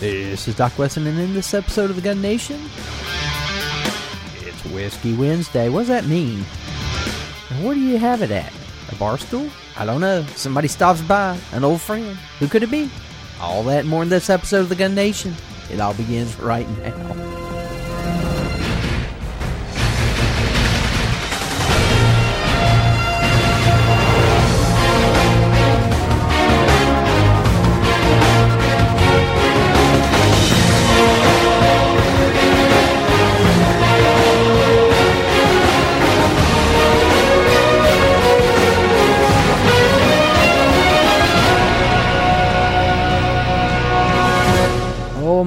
This is Doc Wesson, and in this episode of the Gun Nation, it's Whiskey Wednesday. What does that mean? And where do you have it at? A bar stool? I don't know. Somebody stops by, an old friend. Who could it be? All that more in this episode of the Gun Nation. It all begins right now.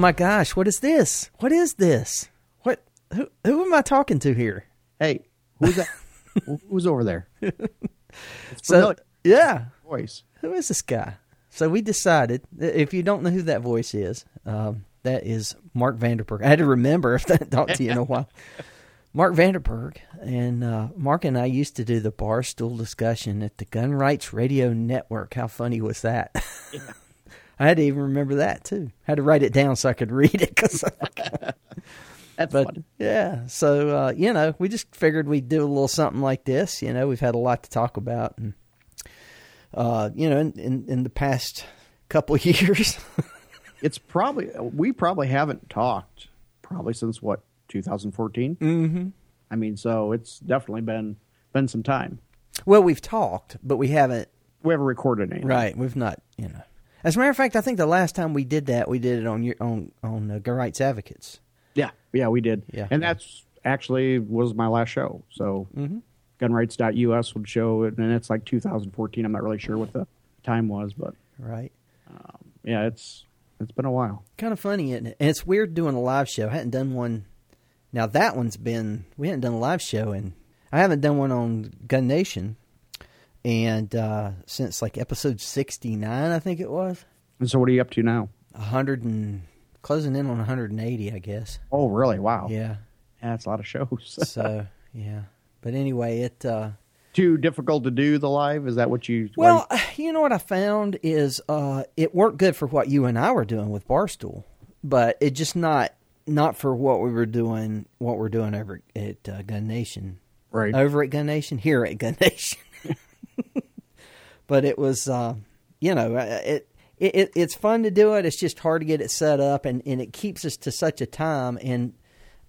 My gosh, what is this? What is this? What who who am I talking to here? Hey, who's that? Who's over there? So yeah, voice. who is this guy? So we decided if you don't know who that voice is, um, that is Mark Vanderberg. I had to remember if that talked to you in a while. Mark Vanderberg and uh, Mark and I used to do the barstool discussion at the Gun Rights Radio Network. How funny was that? I had to even remember that too. had to write it down so I could read it because That's but fun. yeah, so uh, you know, we just figured we'd do a little something like this. You know, we've had a lot to talk about, and uh, you know, in, in in the past couple of years, It's probably we probably haven't talked probably since what 2014. mm-hmm. I mean, so it's definitely been been some time. well, we've talked, but we haven't. We haven't recorded anything. Right, we've not. You know, as a matter of fact, I think the last time we did that, we did it on your on on uh, Gun Rights Advocates. Yeah. Yeah, we did. Yeah. And that's actually was my last show. So Mm-hmm. gunrights.us would show it, and it's like 2014. I'm not really sure what the time was, but Right. yeah, it's it's been a while. Kind of funny, isn't it? And it's weird doing a live show. I hadn't done one. Now that one's been we hadn't done a live show, and I haven't done one on Gun Nation, and uh, since like episode sixty nine, I think it was And so, what are you up to now? hundred and closing in on one hundred and eighty, I guess. Oh, really? Wow. Yeah. Yeah, that's a lot of shows. So yeah, but anyway, it. Uh, Too difficult to do the live? Is that what you? Well, you know what I found is uh, it worked good for what you and I were doing with Barstool, but it just not not for what we were doing. What we're doing over at uh, Gun Nation, right. over at Gun Nation, here at Gun Nation. but it was, uh, you know, uh, it, it it it's fun to do it. It's just hard to get it set up, and and it keeps us to such a time. And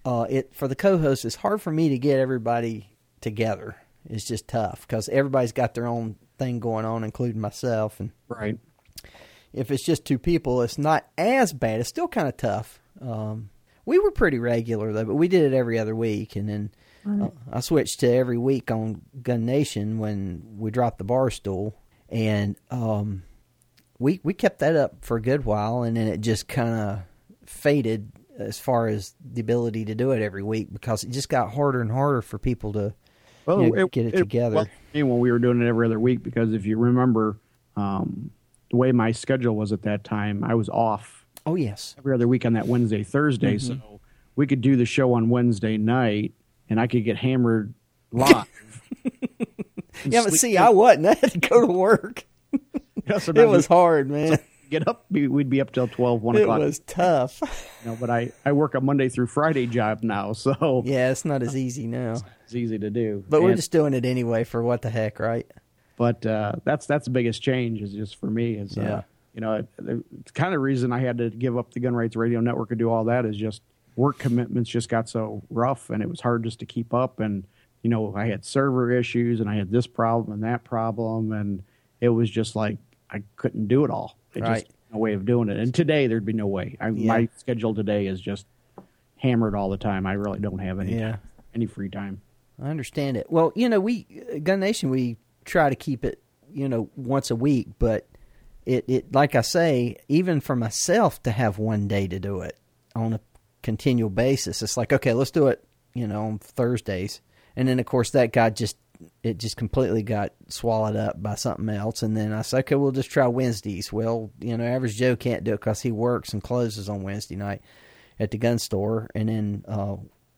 uh, it for the co-host, it's hard for me to get everybody together. It's just tough because everybody's got their own thing going on, including myself. And right. if it's just two people, it's not as bad. It's still kind of tough. Um, we were pretty regular though, but we did it every other week, and then uh, I switched to every week on Gun Nation when we dropped the bar stool, and um, we we kept that up for a good while, and then it just kind of faded as far as the ability to do it every week because it just got harder and harder for people to you know, get it, together. well, when we were doing it every other week, because if you remember, um, the way my schedule was at that time, I was off oh yes, every other week on that Wednesday, Thursday. Mm-hmm. So we could do the show on Wednesday night, and I could get hammered live. yeah, but see, I wasn't. I had to go to work. It was hard, man. get up. we- We'd be up till 12, 1 It o'clock. was tough. You know, but I, I work a Monday through Friday job now, so Yeah, it's not as easy now. it's easy to do. But we're just doing it anyway for what the heck, right? but uh, that's that's the biggest change is just for me is Yeah. uh, you know it, it's kind of reason I had to give up the Gun Rights Radio Network and do all that is just work commitments just got so rough and it was hard just to keep up and you know I had server issues and I had this problem and that problem and it was just like I couldn't do it all. It Right. just no way of doing it. And today there'd be no way. I, Yeah. My schedule today is just hammered all the time. I really don't have any Yeah. any free time. I understand it. Well, you know, we Gun Nation we try to keep it, you know, once a week, but it it like I say, even for myself to have one day to do it on a continual basis, it's like okay, let's do it, you know, on Thursdays, and then of course that got just it just completely got swallowed up by something else, and then I said, okay, we'll just try Wednesdays. Well, you know, average Joe can't do it because he works and closes on Wednesday night at the gun store, and then uh,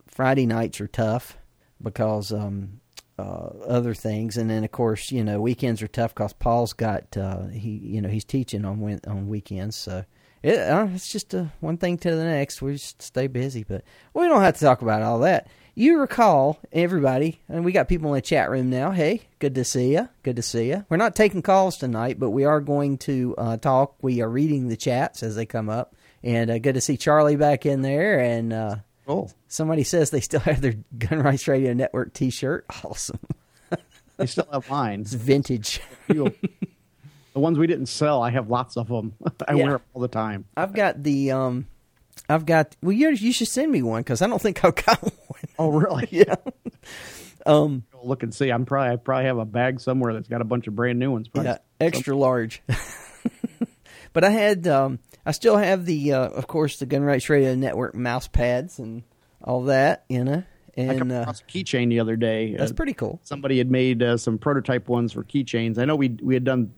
Friday nights are tough because um, uh, other things, and then of course you know weekends are tough because Paul's got uh, he you know he's teaching on on weekends, so it, uh, it's just uh, one thing to the next. We just stay busy, but we don't have to talk about all that. You recall everybody, and we got people in the chat room now. Hey, good to see you. Good to see you. We're not taking calls tonight, but we are going to uh, talk. We are reading the chats as they come up, and uh, good to see Charlie back in there. And uh, Oh, somebody says they still have their Gun Rights Radio Network T-shirt. Awesome, they still have mine. it's vintage. The ones we didn't sell, I have lots of them. I Yeah. wear them all the time. I've got the um, I've got. Well, you you should send me one because I don't think I've got one. Oh, really? yeah. Um. Go Look and see. I'm probably I probably have a bag somewhere that's got a bunch of brand new ones. Probably. Yeah, extra large. but I had, um, I still have the, uh, of course, the Gun Rights Radio Network mouse pads and all that, you know, I come and uh, a keychain the other day. that's Uh, pretty cool. somebody had made uh, some prototype ones for keychains. I know we we had done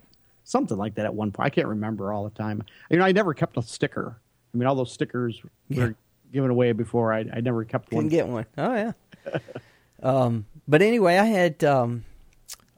something like that at one point. I can't remember all the time. You know, I never kept a sticker. I mean, all those stickers Yeah. were given away before. I, I never kept Couldn't one. get one. Oh yeah. um, but anyway, I had um,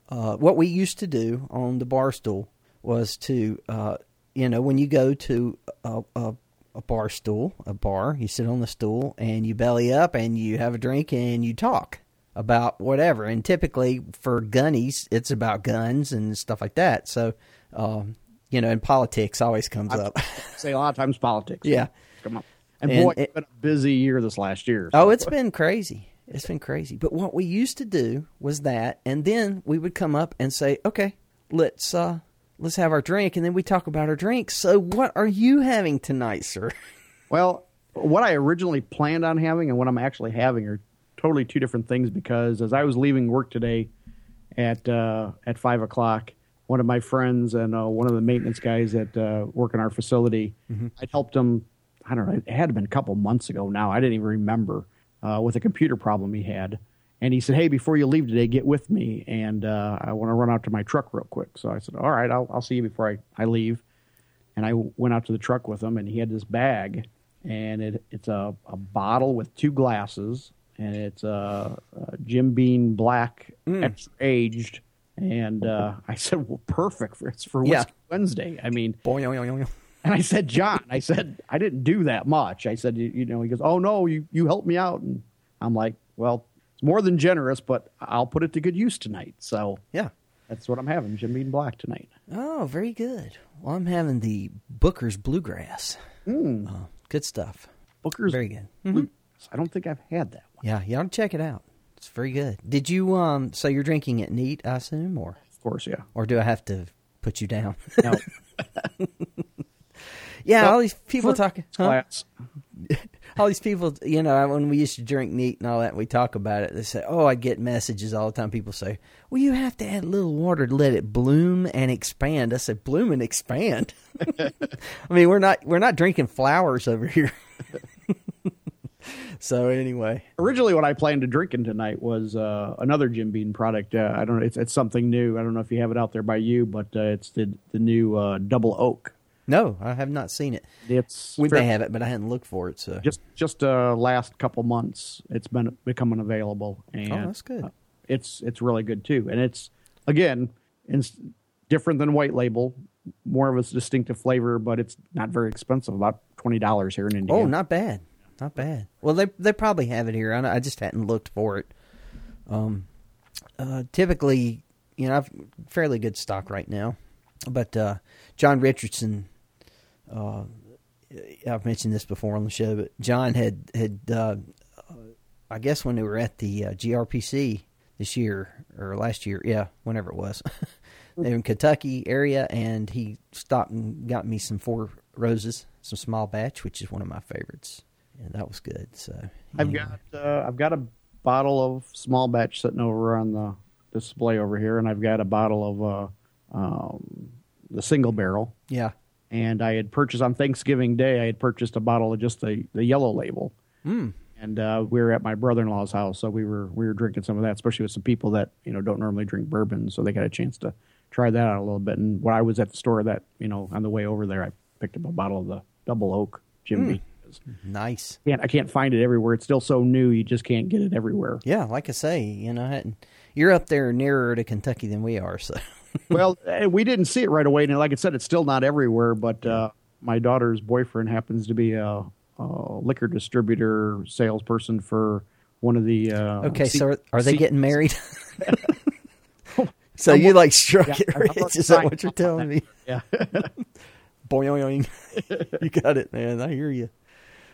uh, what we used to do on the bar stool was to, uh, you know, when you go to a, a, a bar stool, a bar, you sit on the stool and you belly up and you have a drink and you talk about whatever. And typically for gunnies, it's about guns and stuff like that. So, um, you know, and politics always comes up. Say a lot of times politics. yeah. come on. And, And boy, it- it's been a busy year this last year. Oh, it's been crazy. It's been crazy. But what we used to do was that, and then we would come up and say, "Okay, let's uh let's have our drink," and then we talk about our drinks. So, what are you having tonight, sir? Well, what I originally planned on having and what I'm actually having are totally two different things. Because as I was leaving work today at uh, at five o'clock, one of my friends and uh, one of the maintenance guys that uh, work in our facility, I'd helped him. I don't know. It had been a couple months ago now. I didn't even remember uh, with a computer problem he had. And he said, "Hey, before you leave today, get with me, and uh, I want to run out to my truck real quick." So I said, "All right, I'll, I'll see you before I, I leave." and I went out to the truck with him, and he had this bag, and it, it's a, a bottle with two glasses, and it's a, a Jim Beam Black, extra aged, and uh, I said, "Well, perfect for it's for Yeah. Wednesday." I mean, Boy, and I said, "John," I said, "I didn't do that much." I said, "You, you know," he goes, "Oh no, you you helped me out," and I'm like, "Well." It's more than generous, but I'll put it to good use tonight. So yeah. that's what I'm having, Jim Beam Black tonight. Oh, very good. Well, I'm having the Booker's Bluegrass. Mm. Oh, good stuff. Booker's Very good. Blue- I don't think I've had that one. Yeah, you ought to check it out. It's very good. Did you um? So you're drinking it neat, I assume, or Of course, yeah. or do I have to put you down? Now, yeah, all these people talking. huh? class. all these people, you know, when we used to drink neat and all that, we talk about it. They say, "Oh, I get messages all the time." People say, "Well, you have to add a little water to let it bloom and expand." I said, "Bloom and expand." I mean, we're not we're not drinking flowers over here. so anyway, Originally, what I planned to drinking tonight was uh, another Jim Beam product. Uh, I don't know. It's, it's something new. I don't know if you have it out there by you, but uh, it's the the new uh, Double Oak. no, I have not seen it. It's We fair- may have it, but I hadn't looked for it. So just just uh, last couple months. It's been becoming available, and Oh, that's good. uh, it's it's really good too. And it's again, it's different than white label. More of a distinctive flavor, but it's not very expensive. About twenty dollars here in Indiana. Oh, not bad, not bad. Well, they they probably have it here. I, I just hadn't looked for it. Um, uh, typically, you know, I've fairly good stock right now, but uh, John Richardson. Uh, I've mentioned this before on the show, but John had had uh, I guess when they were at the uh, GRPC this year or last year, yeah, whenever it was, in Kentucky area, and he stopped and got me some four roses, some small batch, which is one of my favorites, and that was good. So I've anyway. got uh, I've got a bottle of small batch sitting over on the display over here, and I've got a bottle of uh, um, the single barrel. yeah, And I had purchased on Thanksgiving Day. I had purchased a bottle of just the, the yellow label. mm. And uh, we were at my brother in law's house, so we were we were drinking some of that, especially with some people that you know don't normally drink bourbon, so they got a chance to try that out a little bit. And when I was at the store, that you know on the way over there, I picked up a bottle of the Double Oak Jim Beam. nice. Can't I can't find it everywhere. It's still so new, you just can't get it everywhere. Yeah, like I say, you know, you're up there nearer to Kentucky than we are, so well, eh, we didn't see it right away, and like I said, it's still not everywhere. But uh, my daughter's boyfriend happens to be a, a liquor distributor salesperson for one of the. Uh, Okay, C- so are, are they C- getting married? so you like struck Yeah, it rich? Is that what you're telling me? Yeah. Boing. you got it, man. I hear you.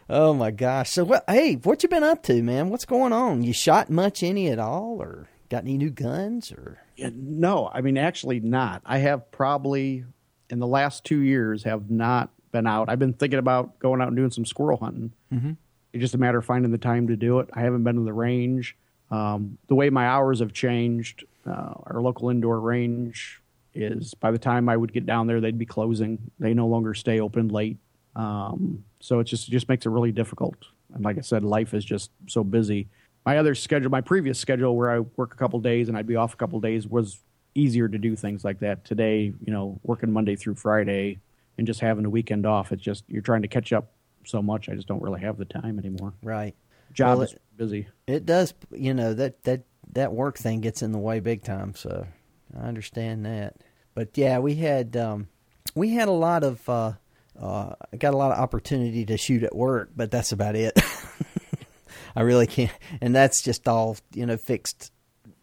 Oh my gosh. So what? Hey, what you been up to, man? What's going on? You shot much any at all, or got any new guns, or Yeah, no, I mean actually not. I have probably in the last two years have not been out. I've been thinking about going out and doing some squirrel hunting. Mm-hmm. It's just a matter of finding the time to do it. I haven't been to the range. Um, the way my hours have changed, uh, our local indoor range is by the time I would get down there, they'd be closing. They no longer stay open late. Um, so it just it just makes it really difficult. And like I said, life is just so busy. My other schedule, my previous schedule, where I work a couple days and I'd be off a couple days, was easier to do things like that. Today, you know, working Monday through Friday and just having a weekend off, it's just you're trying to catch up so much. I just don't really have the time anymore. right? Job Well, is busy. It does. You know that that that work thing gets in the way big time. So I understand that. But yeah, we had um, we had a lot of uh, uh, I got a lot of opportunity to shoot at work, but that's about it. I really can't, and that's just all you know fixed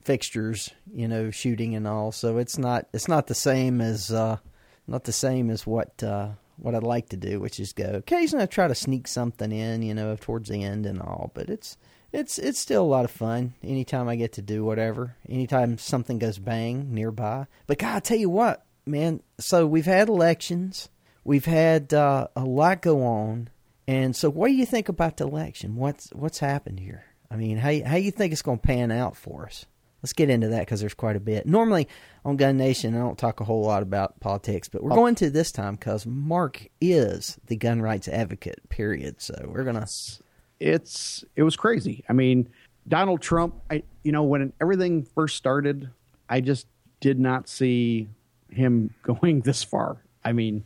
fixtures, you know, shooting and all. So it's not it's not the same as uh, not the same as what uh, what I'd like to do, which is go occasionally I try to sneak something in, you know, towards the end and all. But it's it's it's still a lot of fun anytime I get to do whatever. Anytime something goes bang nearby. But God, I tell you what, man. So we've had elections, we've had uh, a lot go on, and so what do you think about the election? What's what's happened here? I mean, how how you think it's going to pan out for us? Let's get into that because there's quite a bit. Normally on Gun Nation, I don't talk a whole lot about politics, but we're going to this time because Mark is the gun rights advocate. Period. So we're gonna. it's it was crazy. I mean, Donald Trump. I you know when everything first started, I just did not see him going this far. I mean,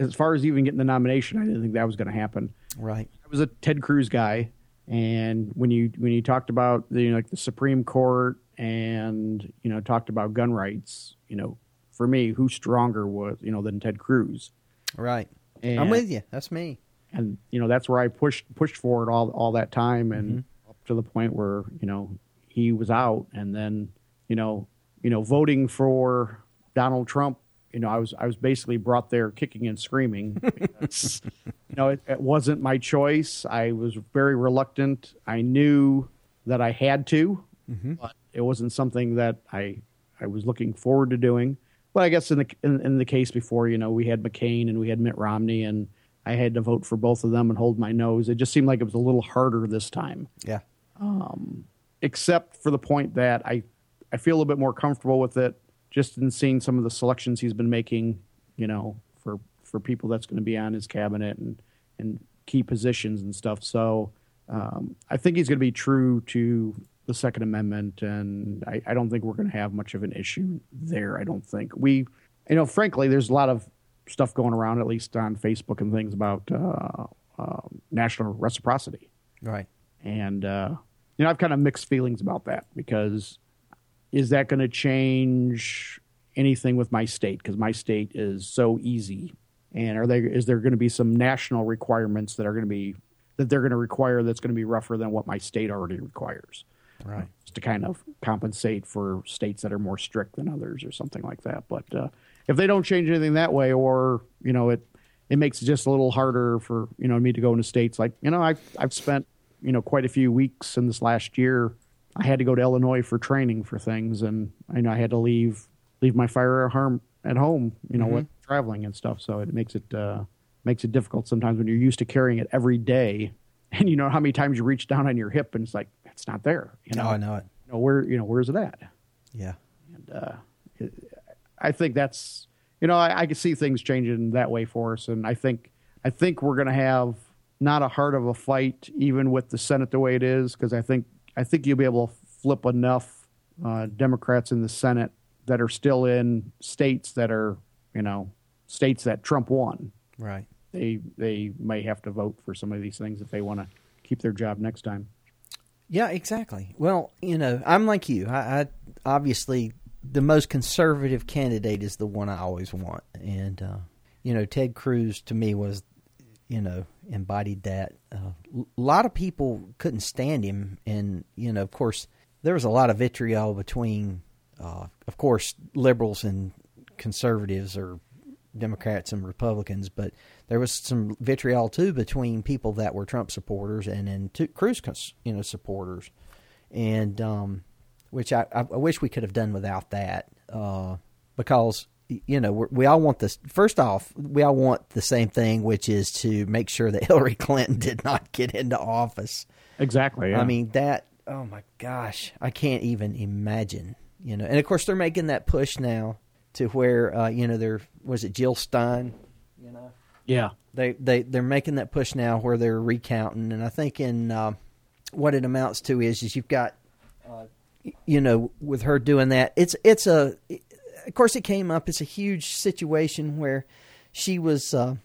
as far as even getting the nomination, I didn't think that was going to happen. Right. I was a Ted Cruz guy, and when you when you talked about the you know, like the Supreme Court and you know talked about gun rights, you know, for me, who stronger was you know than Ted Cruz? Right. And, I'm with you. That's me. and you know that's where I pushed pushed for it all all that time, and Mm-hmm. up to the point where you know he was out, and then you know you know voting for Donald Trump. You know, I was I was basically brought there kicking and screaming. because, you know, it, it wasn't my choice. I was very reluctant. I knew that I had to, but it wasn't something that I I was looking forward to doing. But I guess in the in, in the case before, you know, we had McCain and we had Mitt Romney, and I had to vote for both of them and hold my nose. It just seemed like it was a little harder this time, Yeah. Um, except for the point that I I feel a little bit more comfortable with it just in seeing some of the selections he's been making. You know, for for people that's going to be on his cabinet and and key positions and stuff. So um, I think he's going to be true to the Second Amendment, and I, I don't think we're going to have much of an issue there. I don't think we, you know, frankly, there's a lot of stuff going around, at least on Facebook and things about uh, uh, national reciprocity, Right. and uh, you know, I've kind of mixed feelings about that because is that going to change anything with my state? Because my state is so easy, and are there is there going to be some national requirements that are going to be that they're going to require that's going to be rougher than what my state already requires? Right. just to kind of compensate for states that are more strict than others or something like that. But uh, if they don't change anything that way, or you know, it it makes it just a little harder for you know me to go into states like you know I've I've spent you know quite a few weeks in this last year. I had to go to Illinois for training for things, and I know I had to leave leave my firearm at home, you know, with traveling and stuff. So it makes it uh, makes it difficult sometimes when you're used to carrying it every day, and you know how many times you reach down on your hip and it's like it's not there. You know, Oh, I know it. you know where you know where's it at? Yeah. And uh, it- I think that's you know I, I can see things changing that way for us, and I think I think we're going to have not a heart of a fight even with the Senate the way it is because I think I think you'll be able to flip enough uh, Democrats in the Senate that are still in states that are you know states that Trump won. Right. They they may have to vote for some of these things if they want to keep their job next time. Yeah, exactly. Well, you know, I'm like you. I, I obviously the most conservative candidate is the one I always want, and uh, you know, Ted Cruz to me was, you know, embodied that. Uh, a lot of people couldn't stand him, and you know, of course, there was a lot of vitriol between, uh, of course, liberals and conservatives or Democrats and Republicans, but there was some vitriol too between people that were Trump supporters and then Cruz, you know, supporters, and um, which I, I wish we could have done without that, uh, because you know we all want this. First off, we all want the same thing, which is to make sure that Hillary Clinton did not get into office. Exactly. Yeah. I mean that. Oh my gosh, I can't even imagine. You know, and of course they're making that push now to where uh, you know there was it Jill Stein, you know. Yeah. They they they're making that push now where they're recounting, and I think in uh, what it amounts to is is you've got, uh, you know, with her doing that, it's it's a, of course it came up. It's a huge situation where she was. Uh,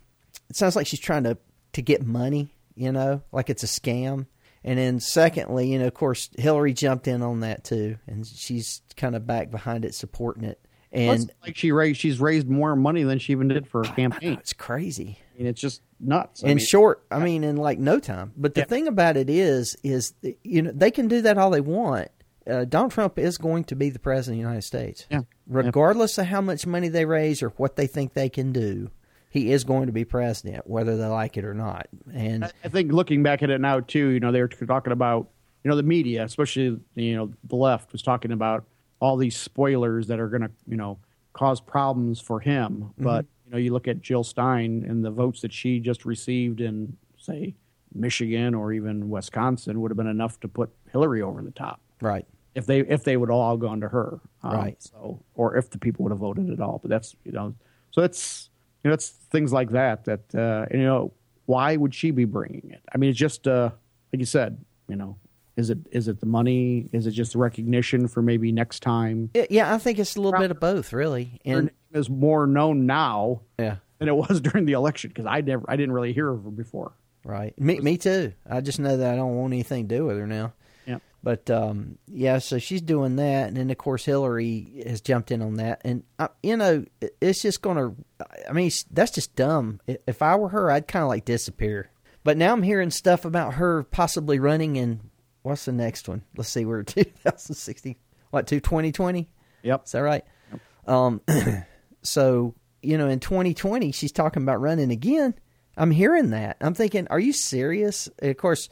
it sounds like she's trying to to get money, you know, like it's a scam. And then secondly, you know, of course, Hillary jumped in on that too, and she's kind of back behind it, supporting it. And like she raised, she's raised more money than she even did for her campaign. it's crazy. I mean, it's just nuts. I in mean, short, I mean, in like no time. But the yeah. thing about it is, is you know they can do that all they want. Uh, Donald Trump is going to be the president of the United States. Yeah. Regardless yeah. of how much money they raise or what they think they can do, he is going to be president, whether they like it or not. And I think looking back at it now too, you know, they were talking about, you know, the media, especially you know the left, was talking about all these spoilers that are going to, you know, cause problems for him. Mm-hmm. But, you know, you look at Jill Stein and the votes that she just received in, say, Michigan or even Wisconsin would have been enough to put Hillary over the top. Right. If they if they would all gone to her. Um, right. So or if the people would have voted at all. But that's you know so it's you know it's things like that that uh, and, you know why would she be bringing it? I mean it's just uh, like you said you know is it is it the money? Is it just recognition for maybe next time? Yeah, I think it's a little bit of both, really. And is more known now, yeah. than it was during the election because I never I didn't really hear of her before. Right, me me too. I just know that I don't want anything to do with her now. But um, yeah, so she's doing that, and then of course Hillary has jumped in on that, and uh, you know it's just going to. I mean, that's just dumb. If I were her, I'd kind of like disappear. But now I'm hearing stuff about her possibly running in what's the next one? Let's see, we're 2016. What, to 2020? Yep. Is that right? Yep. Um, so, you know, in 2020, she's talking about running again. I'm hearing that. I'm thinking, are you serious? Of course,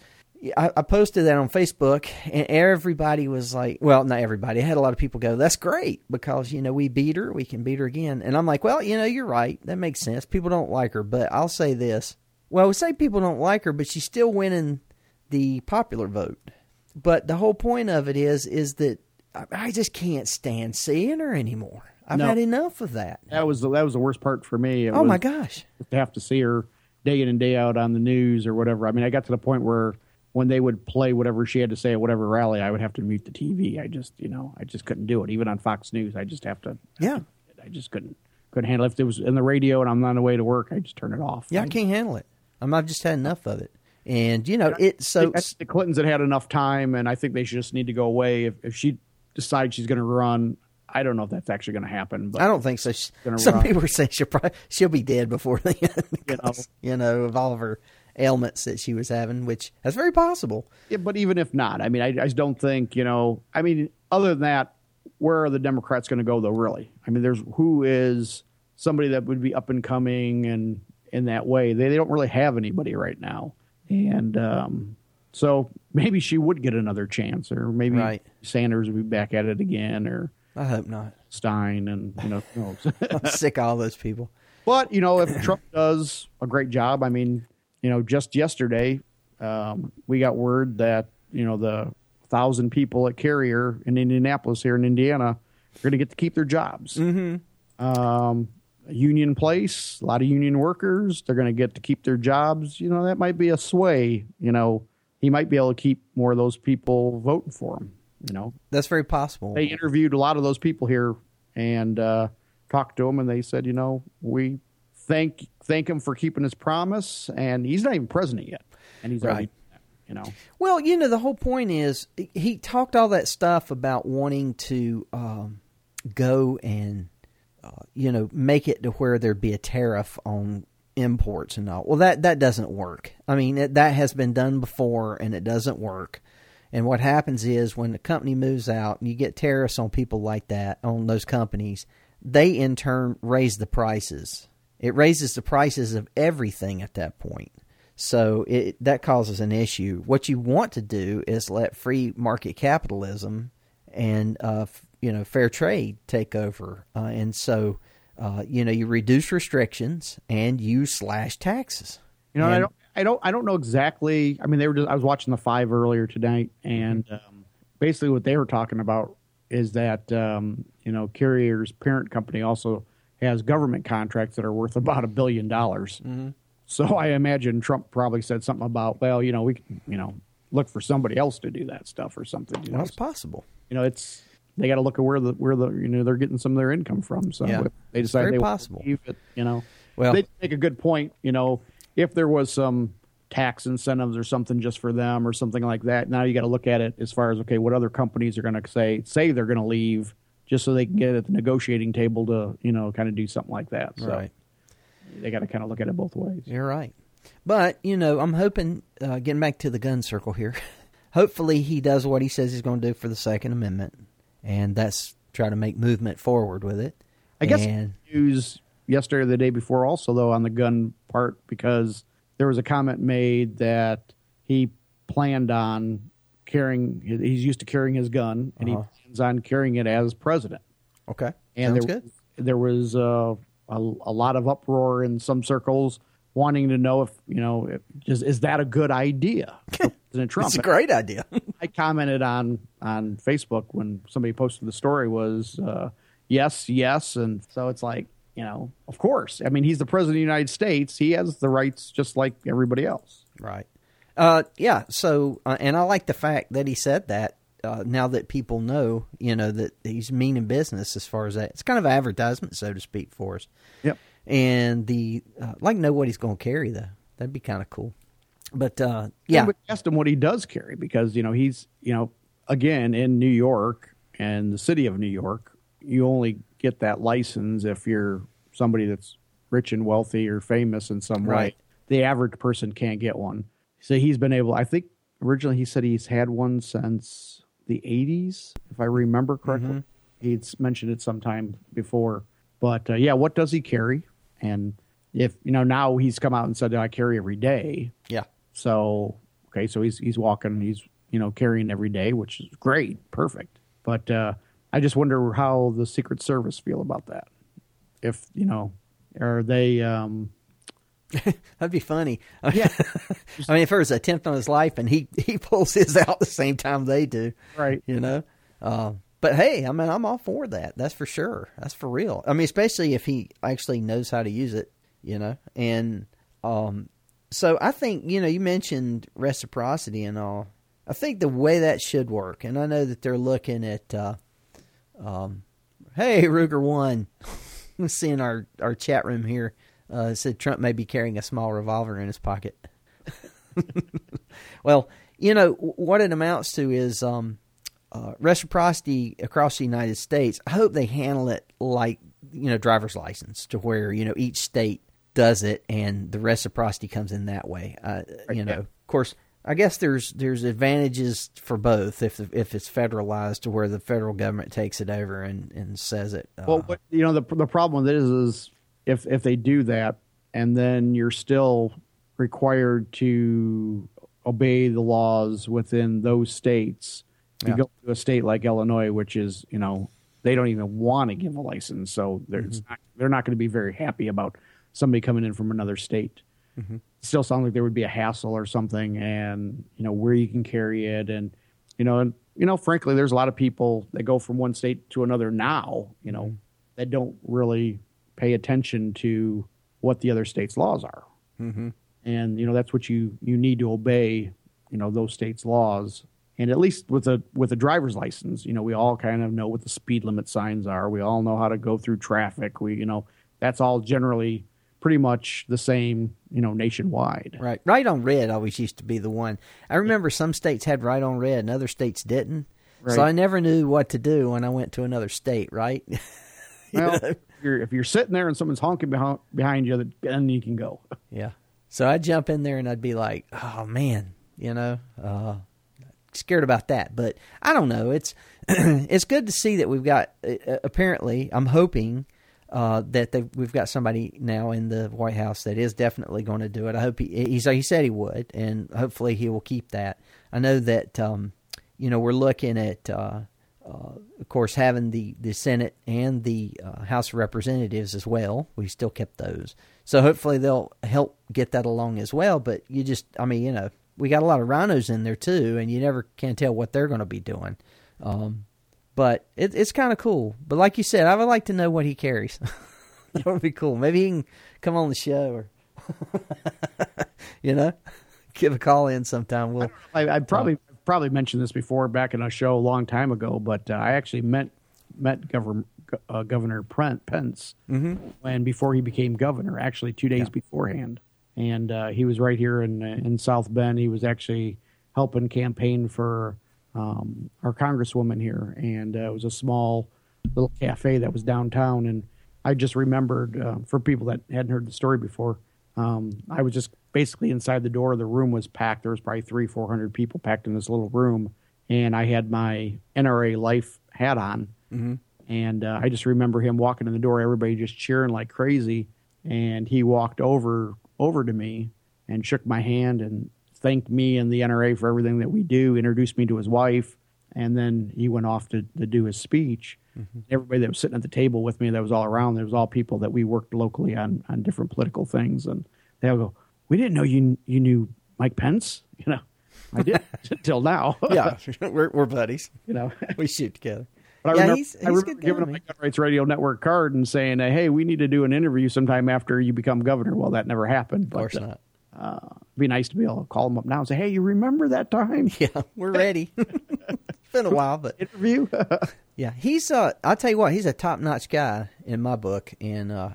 I, I, posted that on Facebook, and everybody was like, well, not everybody. I had a lot of people go, that's great because, you know, we beat her. We can beat her again. And I'm like, well, you know, you're right. That makes sense. People don't like her. But I'll say this. Well, we say people don't like her, but she's still winning the popular vote. But the whole point of it is is that I just can't stand seeing her anymore. I've no, had enough of that. That was the, that was the worst part for me. It oh my gosh, to have to see her day in and day out on the news or whatever. I mean, I got to the point where when they would play whatever she had to say at whatever rally, I would have to mute the TV. I just, you know, I just couldn't do it. Even on Fox News, I just have to. Yeah, I just couldn't couldn't handle it. If it was in the radio and I'm on the way to work, I just turn it off. Yeah, I, I can't handle it. I'm, I've just had enough of it. And you know, it so the Clintons had had enough time, and I think they should just need to go away. If, if she decides she's going to run, I don't know if that's actually going to happen. But I don't think so. Some run. people are saying she'll probably she'll be dead before then, because, you, know. you know, of all of her ailments that she was having, which that's very possible. Yeah, but even if not, I mean, I, I don't think you know. I mean, other than that, where are the Democrats going to go though? Really, I mean, there's who is somebody that would be up and coming and in that way. They they don't really have anybody right now and um, so maybe she would get another chance, or maybe right. Sanders would be back at it again, or I hope not. Stein and you know, I'm sick of all those people. But you know, if Trump does a great job, I mean, you know, just yesterday um, we got word that you know the thousand people at Carrier in Indianapolis here in Indiana are going to get to keep their jobs. Mm-hmm. Um, union place, a lot of union workers. They're going to get to keep their jobs. You know, that might be a sway. You know, he might be able to keep more of those people voting for him. You know, that's very possible. They interviewed a lot of those people here and uh, talked to them, and they said, you know, we thank thank him for keeping his promise, and he's not even president yet, and he's right. Already, you know. Well, you know, the whole point is he talked all that stuff about wanting to um, go and uh, you know, make it to where there'd be a tariff on imports and all. Well, that that doesn't work. I mean, it, that has been done before, and it doesn't work. And what happens is when the company moves out, and you get tariffs on people like that on those companies, they in turn raise the prices. It raises the prices of everything at that point. So it that causes an issue. What you want to do is let free market capitalism and uh, you know fair trade take over, uh, and so uh, you know you reduce restrictions and you slash taxes. You know, And- I don't, I don't, I don't know exactly. I mean, they were just. I was watching the five earlier tonight, and um, basically what they were talking about is that um, you know Carrier's parent company also has government contracts that are worth about a billion dollars. Mm-hmm. So I imagine Trump probably said something about, well, you know, we, can, you know, look for somebody else to do that stuff or something. You know, it's possible. you know, it's they got to look at where the where the you know they're getting some of their income from. So Yeah. they decide very they want possible. to leave it, you know, Well- they make a good point. You know, if there was some tax incentives or something just for them or something like that, now you got to look at it as far as okay, what other companies are going to say say they're going to leave just so they can get at the negotiating table to you know kind of do something like that. So Right. they got to kind of look at it both ways. You're right. But, you know, I'm hoping, uh, getting back to the gun circle here, hopefully he does what he says he's going to do for the Second Amendment, and that's try to make movement forward with it. I guess And, news yesterday or the day before also though on the gun part because there was a comment made that he planned on carrying he's used to carrying his gun and Uh-huh. he plans on carrying it as president okay. and Sounds there, good. there was uh, a, a lot of uproar in some circles wanting to know if you know if, is, is that a good idea President Trump It's a great idea. I commented on on Facebook when somebody posted the story was uh, yes, yes, and so it's like you know, of course. I mean, he's the president of the United States. He has the rights just like everybody else. Right. Uh, yeah. So, uh, and I like the fact that he said that. Uh, now that people know, you know that he's meaning business as far as that, it's kind of advertisement, so to speak, for us. Yep. And the uh, like know what he's going to carry though. That'd be kind of cool. But uh, yeah, I would ask him what he does carry because you know he's you know again in New York and the city of New York, you only get that license if you're somebody that's rich and wealthy or famous in some way. Right. The average person can't get one. So he's been able. I think originally he said he's had one since the '80s, if I remember correctly. He'd mentioned it sometime before, but uh, yeah, what does he carry? And if you know now he's come out and said that I carry every day. yeah. So okay, so he's he's walking, he's you know carrying every day, which is great, perfect. But uh, I just wonder how the Secret Service feel about that. If you know, are they? Um, That'd be funny. Yeah. I mean, if there was an attempt on his life and he, he pulls his out the same time they do, Right. You know, uh, but hey, I mean, I'm all for that. That's for sure. That's for real. I mean, especially if he actually knows how to use it, you know. And um, so I think you know you mentioned reciprocity and all. I think the way that should work, and I know that they're looking at. Uh, um, hey, Ruger one, let's see in our our chat room here. Uh, said Trump may be carrying a small revolver in his pocket. well, you know what it amounts to is um, uh, reciprocity across the United States. I hope they handle it like you know driver's license, to where you know each state does it, and the reciprocity comes in that way. Uh, you know, of course, I guess there's there's advantages for both if if it's federalized to where the federal government takes it over and, and says it. Uh, well, what, you know, the the problem with it is, is if if they do that, and then you're still required to obey the laws within those states. You Yeah. go to a state like Illinois, which is you know they don't even want to give a license, so they're Mm-hmm. not, they're not going to be very happy about somebody coming in from another state. Mm-hmm. Still sounds like there would be a hassle or something, and you know where you can carry it, and you know, and you know, frankly, there's a lot of people that go from one state to another now, you know, Mm-hmm. that don't really pay attention to what the other states' laws are, mm-hmm. and you know that's what you you need to obey, you know, those states' laws. And at least with a with a driver's license, you know, we all kind of know what the speed limit signs are. We all know how to go through traffic. We, you know, that's all generally pretty much the same, you know, nationwide. Right. Right on red always used to be the one. I remember some states had right on red and other states didn't. Right. So I never knew what to do when I went to another state, right? Well, you're, if you're sitting there and someone's honking behind, behind you, then you can go. Yeah. So I'd jump in there and I'd be like, oh man, you know, uh, scared about that. But I don't know. It's it's good to see that we've got. Uh, apparently, I'm hoping uh, that we've got somebody now in the White House that is definitely going to do it. I hope he he's, he said he would, and hopefully he will keep that. I know that um, you know we're looking at. Uh, uh, of course, having the, the Senate and the uh, House of Representatives as well. We still kept those. So hopefully they'll help get that along as well. But you just, I mean, you know, we got a lot of RINOs in there too, and you never can tell what they're going to be doing. Um, but it, it's kind of cool. But like you said, I would like to know what he carries. that would be cool. Maybe he can come on the show, or you know, give a call in sometime. We'll. I, I probably probably mentioned this before back in a show a long time ago, but uh, I actually met met Governor uh, Governor Pence mm-hmm. when before he became governor. Actually, two days yeah. beforehand, and uh, he was right here in in South Bend. He was actually helping campaign for um, our congresswoman here, and uh, it was a small little cafe that was downtown. And I just remembered uh, for people that hadn't heard the story before, um, I was just basically inside the door. The room was packed. There was probably three, four hundred people packed in this little room, and I had my NRA Life hat on. Mm-hmm. And uh, I just remember him walking in the door, everybody just cheering like crazy. And he walked over over to me and shook my hand and thanked me and the NRA for everything that we do, introduced me to his wife, and then he went off to, to do his speech. Mm-hmm. Everybody that was sitting at the table with me, that was all around, there was all people that we worked locally on on different political things, and they all go, "We didn't know you you knew Mike Pence," you know. I did until now. yeah, we're, we're buddies. You know, we shoot together. But I yeah, remember, he's, he's I remember giving him my Gun Rights Radio Network card and saying, "Hey, we need to do an interview sometime after you become governor." Well, that never happened. Of course but, not. Uh, be nice to be able to call him up now and say, "Hey, you remember that time?" Yeah, we're ready. it's been a while, but interview. yeah, he's. Uh, I'll tell you what, he's a top notch guy in my book, and uh,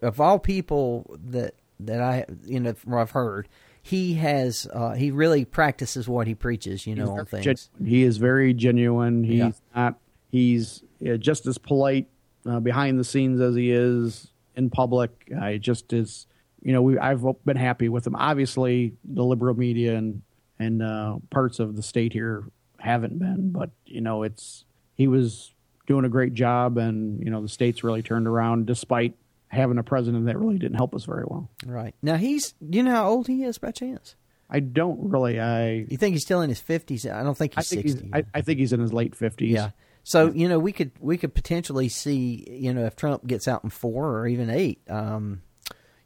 of all people that that I you know I've heard, he has uh, he really practices what he preaches. You know, on things. He is very genuine. He's yeah. not. He's uh, just as polite uh, behind the scenes as he is in public. I just is you know, we I've been happy with him. Obviously, the liberal media and and uh, parts of the state here haven't been, but you know, it's he was doing a great job, and you know, the state's really turned around despite having a president that really didn't help us very well. Right now, he's do you know how old he is by chance. I don't really. I you think he's still in his fifties? I don't think he's I think sixty. He's, I, I, think he's in his late fifties. Yeah. So you know, we could we could potentially see you know if Trump gets out in four or even eight. Um,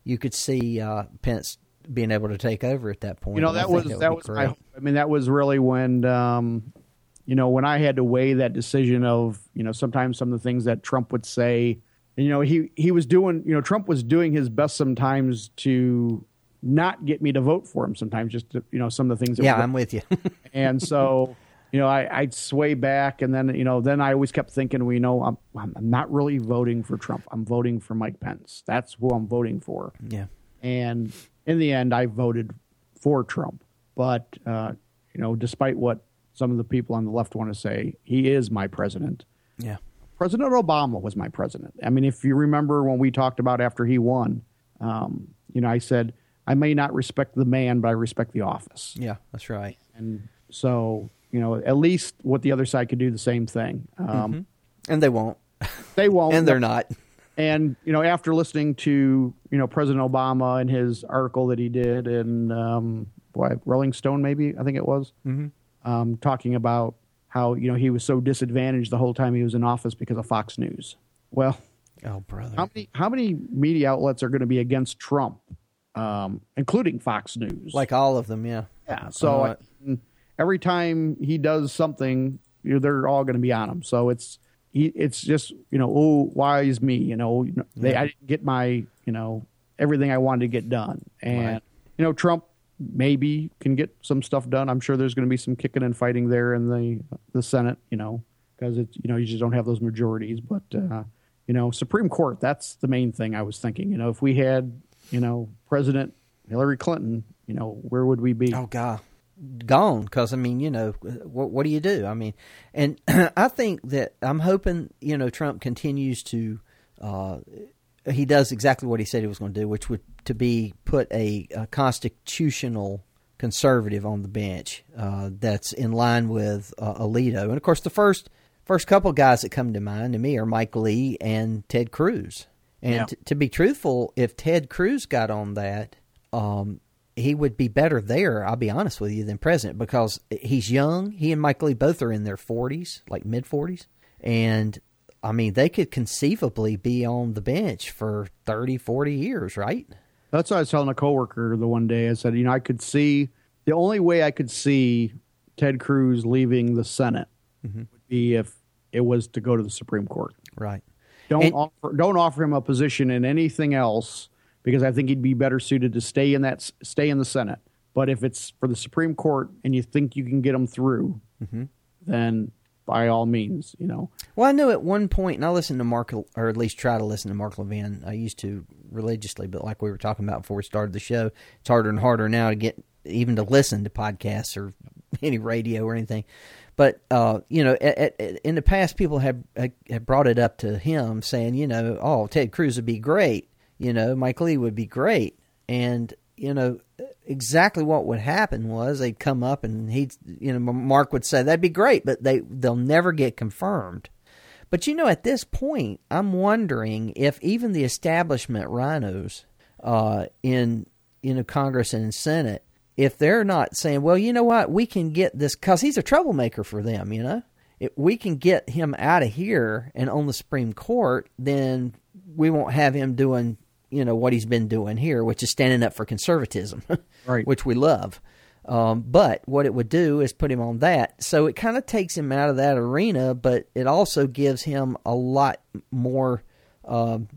you could see uh, Pence being able to take over at that point. You know, that was that, that was my, I mean, that was really when um, you know when I had to weigh that decision of you know sometimes some of the things that Trump would say. And, you know, he he was doing you know Trump was doing his best sometimes to not get me to vote for him. Sometimes just to, you know some of the things. yeah, I'm with you. and so you know, I, I'd sway back, and then you know, then I always kept thinking, well, you know, I'm I'm not really voting for Trump. I'm voting for Mike Pence. That's who I'm voting for. Yeah. And in the end, I voted for Trump. But uh, you know, despite what some of the people on the left want to say, he is my president. Yeah. President Obama was my president. I mean, if you remember when we talked about after he won, um, you know, I said I may not respect the man, but I respect the office. Yeah, that's right. And so you know, at least what the other side could do the same thing. Um, mm-hmm. And they won't. They won't. and they're not. And you know, after listening to you know President Obama and his article that he did in um, boy, Rolling Stone, maybe I think it was, mm-hmm. um, talking about how you know he was so disadvantaged the whole time he was in office because of Fox News. Well, oh brother, how many how many media outlets are going to be against Trump, um, including Fox News? Like all of them, yeah. Yeah. So. Uh, every time he does something, you know, they're all going to be on him. So it's he, it's just you know, oh, why is me? You know, they yeah. I didn't get my you know everything I wanted to get done, and right. you know, Trump maybe can get some stuff done. I'm sure there's going to be some kicking and fighting there in the the Senate, you know, because it's you know you just don't have those majorities. But uh, you know, Supreme Court that's the main thing I was thinking. You know, if we had you know President Hillary Clinton, you know, where would we be? Oh God, gone because I mean, you know, what, what do you do? I mean, and I think that I'm hoping you know Trump continues to uh, he does exactly what he said he was going to do, which would to be put a, a constitutional conservative on the bench uh, that's in line with uh, Alito. And of course, the first first couple guys that come to mind to me are Mike Lee and Ted Cruz. And Yeah. t- to be truthful, if Ted Cruz got on that, um, he would be better there. I'll be honest with you than president because he's young. He and Mike Lee both are in their forties, like mid forties, and I mean they could conceivably be on the bench for 30, 40 years, right? That's what I was telling a coworker the one day. I said, you know, I could see the only way I could see Ted Cruz leaving the Senate mm-hmm. would be if it was to go to the Supreme Court. Right. Don't And- offer don't offer him a position in anything else because I think he'd be better suited to stay in that stay in the Senate. But if it's for the Supreme Court and you think you can get him through, mm-hmm. then by all means, you know. Well, I know at one point, and I listened to Mark, or at least try to listen to Mark Levin. I used to religiously, but like we were talking about before we started the show, it's harder and harder now to get even to listen to podcasts or any radio or anything. But uh, you know, at, at, in the past, people have have brought it up to him, saying, you know, oh, Ted Cruz would be great. You know, Mike Lee would be great, and you know exactly what would happen was they'd come up and he'd, you know, Mark would say that'd be great, but they they'll never get confirmed. But you know, at this point, I'm wondering if even the establishment rhinos uh, in you know Congress and Senate, if they're not saying, well, you know what, we can get this because he's a troublemaker for them. You know, if we can get him out of here and on the Supreme Court, then we won't have him doing you know what he's been doing here, which is standing up for conservatism, Right. which we love. Um, but what it would do is put him on that. So it kind of takes him out of that arena, but it also gives him a lot more um,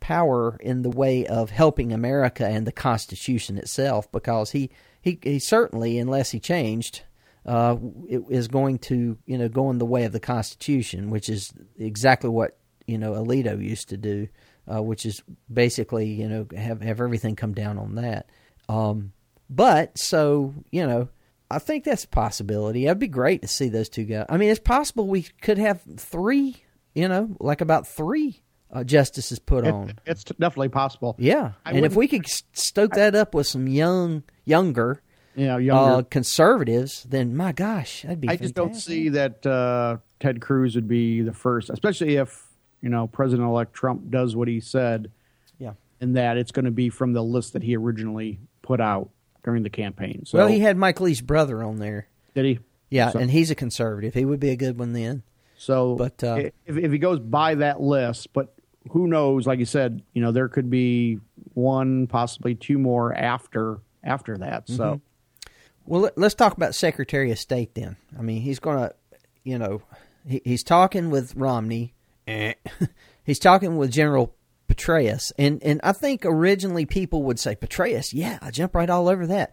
power in the way of helping America and the Constitution itself because he, he, he certainly, unless he changed, uh, it is going to you know go in the way of the Constitution, which is exactly what you know Alito used to do, uh, which is basically you know have have everything come down on that. Um, but so you know, I think that's a possibility. It'd be great to see those two guys. I mean, it's possible we could have three. You know, like about three uh, justices put on. It, it's definitely possible. Yeah, I and if we could stoke that up with some young, younger, You know, younger. uh, conservatives, then my gosh, that'd be. I just don't see that uh, Ted Cruz would be the first, especially if you know President-elect Trump does what he said, Yeah. and that it's going to be from the list that he originally put out during the campaign. So well, he had Mike Lee's brother on there. did he? Yeah, So- and he's a conservative. He would be a good one then. So, But, uh, if, if he goes by that list, but who knows? Like you said, you know, there could be one, possibly two more after after that. Mm-hmm. So, Well, let- let's talk about Secretary of State then. I mean, he's going to, you know, he, he's talking with Romney. Eh. he's talking with General Petraeus, and and I think originally people would say Petraeus, yeah, I jump right all over that.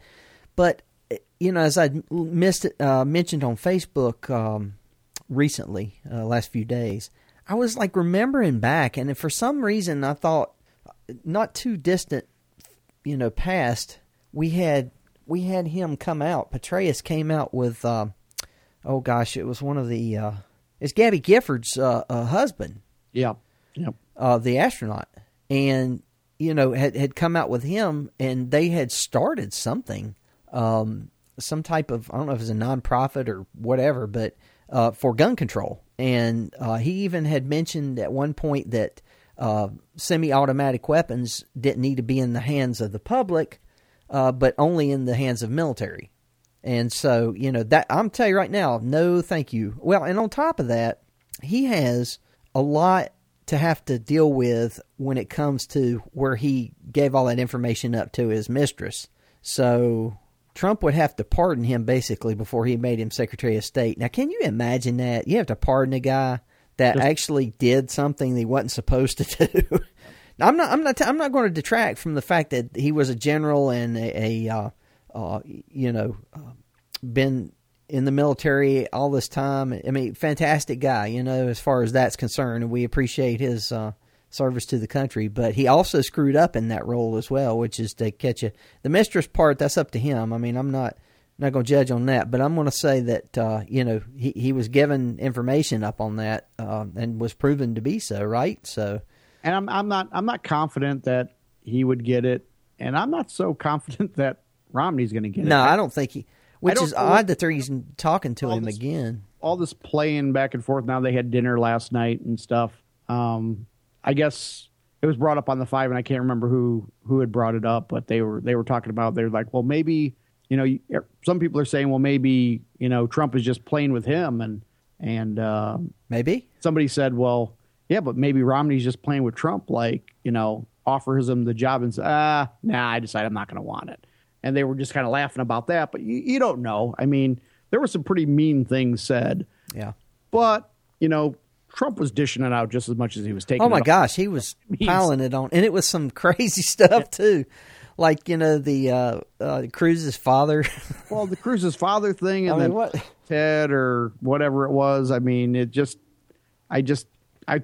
But eh, you know, as I missed uh, mentioned on Facebook um, recently, uh, last few days, I was like remembering back, and for some reason I thought not too distant you know past we had we had him come out Petraeus came out with uh, oh gosh it was one of the it's Gabby Giffords' uh, uh, husband. Yeah, yep. uh, the astronaut. And you know had had come out with him and they had started something um, some type of I don't know if it's a nonprofit or whatever but uh, for gun control. And uh, he even had mentioned at one point that uh, semi-automatic weapons didn't need to be in the hands of the public uh, but only in the hands of military and so, you know, that I'm telling you right now, no thank you. Well, and on top of that, he has a lot to have to deal with when it comes to where he gave all that information up to his mistress. So Trump would have to pardon him basically before he made him Secretary of State. Now, can you imagine that? You have to pardon a guy that Just- actually did something that he wasn't supposed to do. I'm not. I'm not. I'm not going to detract from the fact that he was a general and a, a uh, uh, you know, uh, been in the military all this time. I mean, fantastic guy, you know, as far as that's concerned, and we appreciate his uh, service to the country. But he also screwed up in that role as well, which is to catch you. The mistress part, that's up to him. I mean, I'm not not going to judge on that, but I'm going to say that uh, you know he he was given information up on that uh, and was proven to be so, right? So. and I'm I'm not I'm not confident that he would get it, and I'm not so confident that Romney's going to get No, it. No, I don't think he. Which is odd that they're even talking to him this- again. all this playing back and forth. Now they had dinner last night and stuff. Um, I guess it was brought up on the five, and I can't remember who who had brought it up, but they were they were talking about they're like, well, maybe you know, some people are saying, well, maybe you know, Trump is just playing with him, and and uh, Maybe. somebody said, well, yeah, but maybe Romney's just playing with Trump, like you know, offers him the job and says, ah, nah, I decide I'm not going to want it, and they were just kind of laughing about that, but you, you don't know. I mean, there were some pretty mean things said. Yeah. But, you know, Trump was dishing it out just as much as he was taking Oh my gosh, he was He's- piling it on, and it was some crazy stuff too, like you know the uh, uh, Cruz's father. Well, the Cruz's father thing and I mean, then what? Ted or whatever it was. I mean, it just, I just, I,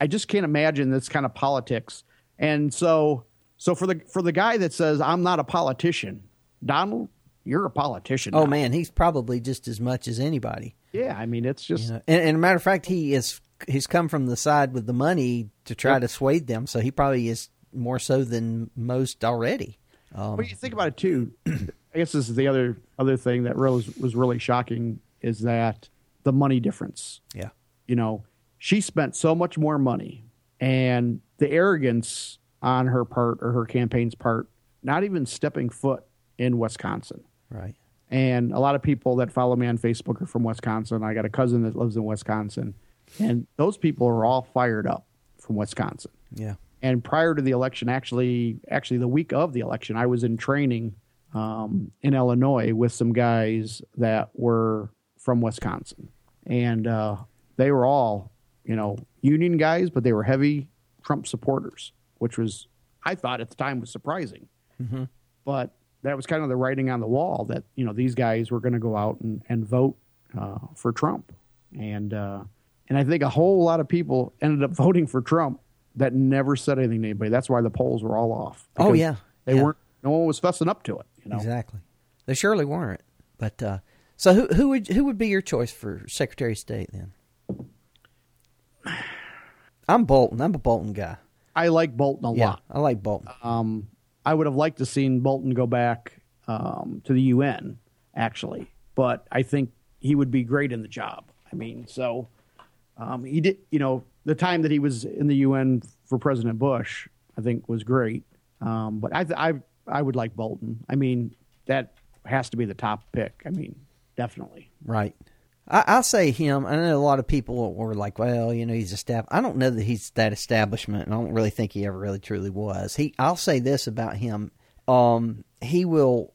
I just can't imagine this kind of politics. And so, so for the for the guy that says I'm not a politician, Donald, you're a politician. Oh now. man, he's probably just as much as anybody. yeah. I mean, it's just You know? And, and a matter of fact, he is he's come from the side with the money to try Yep. to sway them, so he probably is more so than most already. Um, But you think about it too. I guess this is the other other thing that really was, was really shocking is that the money difference. yeah, You know, she spent so much more money, and the arrogance on her part or her campaign's part, not even stepping foot in Wisconsin. right. And a lot of people that follow me on Facebook are from Wisconsin. I got a cousin that lives in Wisconsin, and those people are all fired up from Wisconsin Yeah, and prior to the election actually actually the week of the election i was in training um, in illinois with some guys that were from wisconsin and uh, they were all you know union guys but they were heavy trump supporters which was i thought at the time was surprising but that was kind of the writing on the wall that you know these guys were going to go out and, and vote uh, for trump and uh, and I think a whole lot of people ended up voting for Trump that never said anything to anybody. That's why the polls were all off. Oh, yeah. they Yeah. weren't. No one was fussing up to it. You know, exactly. They surely weren't. But uh, so who who would who would be your choice for Secretary of State then? I'm Bolton. I'm a Bolton guy. I like Bolton a Yeah, lot. I like Bolton. Um, I would have liked to seen Bolton go back um, to the UN actually, but I think he would be great in the job. I mean, so um, he did. You know, the time that he was in the UN for President Bush, I think was great. Um, but I, th- I, I would like Bolton. I mean, that has to be the top pick. I mean, definitely. Right. I, I'll say him. I know a lot of people were like, "Well, you know, he's a staff." I don't know that he's that establishment, and I don't really think he ever really truly was. He. I'll say this about him: um, he will.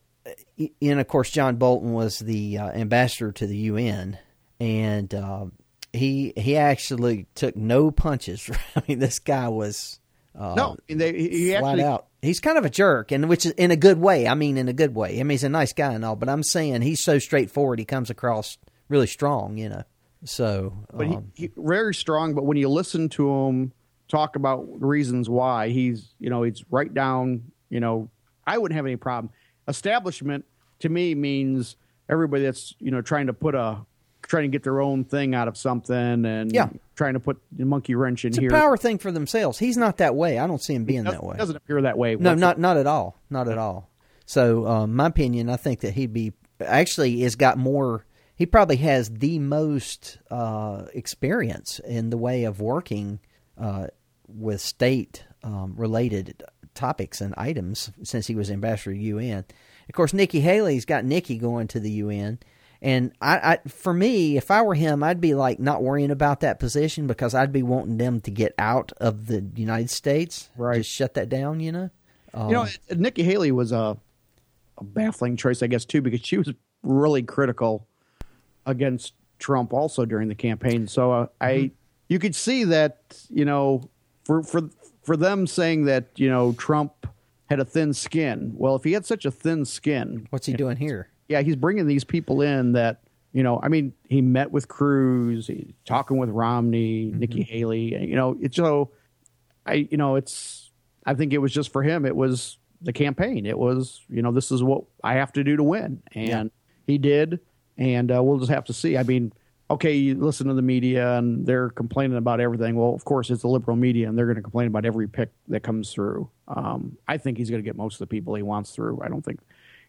And of course, John Bolton was the uh, ambassador to the UN, and uh, he he actually took no punches. I mean, this guy was uh, no, they, he he flat actually out. He's kind of a jerk, and which is in a good way. I mean, in a good way. I mean, he's a nice guy and all, but I'm saying he's so straightforward. He comes across really strong, you know. So, But um, he, he very strong. But when you listen to him talk about reasons why, he's you know he's right down. You know, I wouldn't have any problem. Establishment to me means everybody that's you know trying to put a trying to get their own thing out of something and Yeah. trying to put the monkey wrench in it's a here. power thing for themselves. He's not that way. I don't see him being that way. doesn't appear that way. No, not not at all. Not at all. So, um, my opinion, I think that he'd be actually has got more. He probably has the most uh, experience in the way of working uh, with state um, related topics and items since he was ambassador to UN. Of course, Nikki Haley's got Nikki going to the UN. And I, I, for me, if I were him, I'd be like not worrying about that position because I'd be wanting them to get out of the United States, Right. Just shut that down, you know. Um, You know, Nikki Haley was a, a baffling choice, I guess, too, because she was really critical against Trump also during the campaign. So uh, I, you could see that, you know, for for for them saying that you know Trump had a thin skin. Well, if he had such a thin skin, what's he doing here? yeah, he's bringing these people in that you know. I mean, he met with Cruz, he's talking with Romney, Nikki Haley. You know, it's so I you know it's I think it was just for him. It was the campaign. It was you know this is what I have to do to win, and he did. And uh, we'll just have to see. I mean, okay, you listen to the media and they're complaining about everything. Well, of course, it's the liberal media and they're going to complain about every pick that comes through. Um, I think he's going to get most of the people he wants through. I don't think,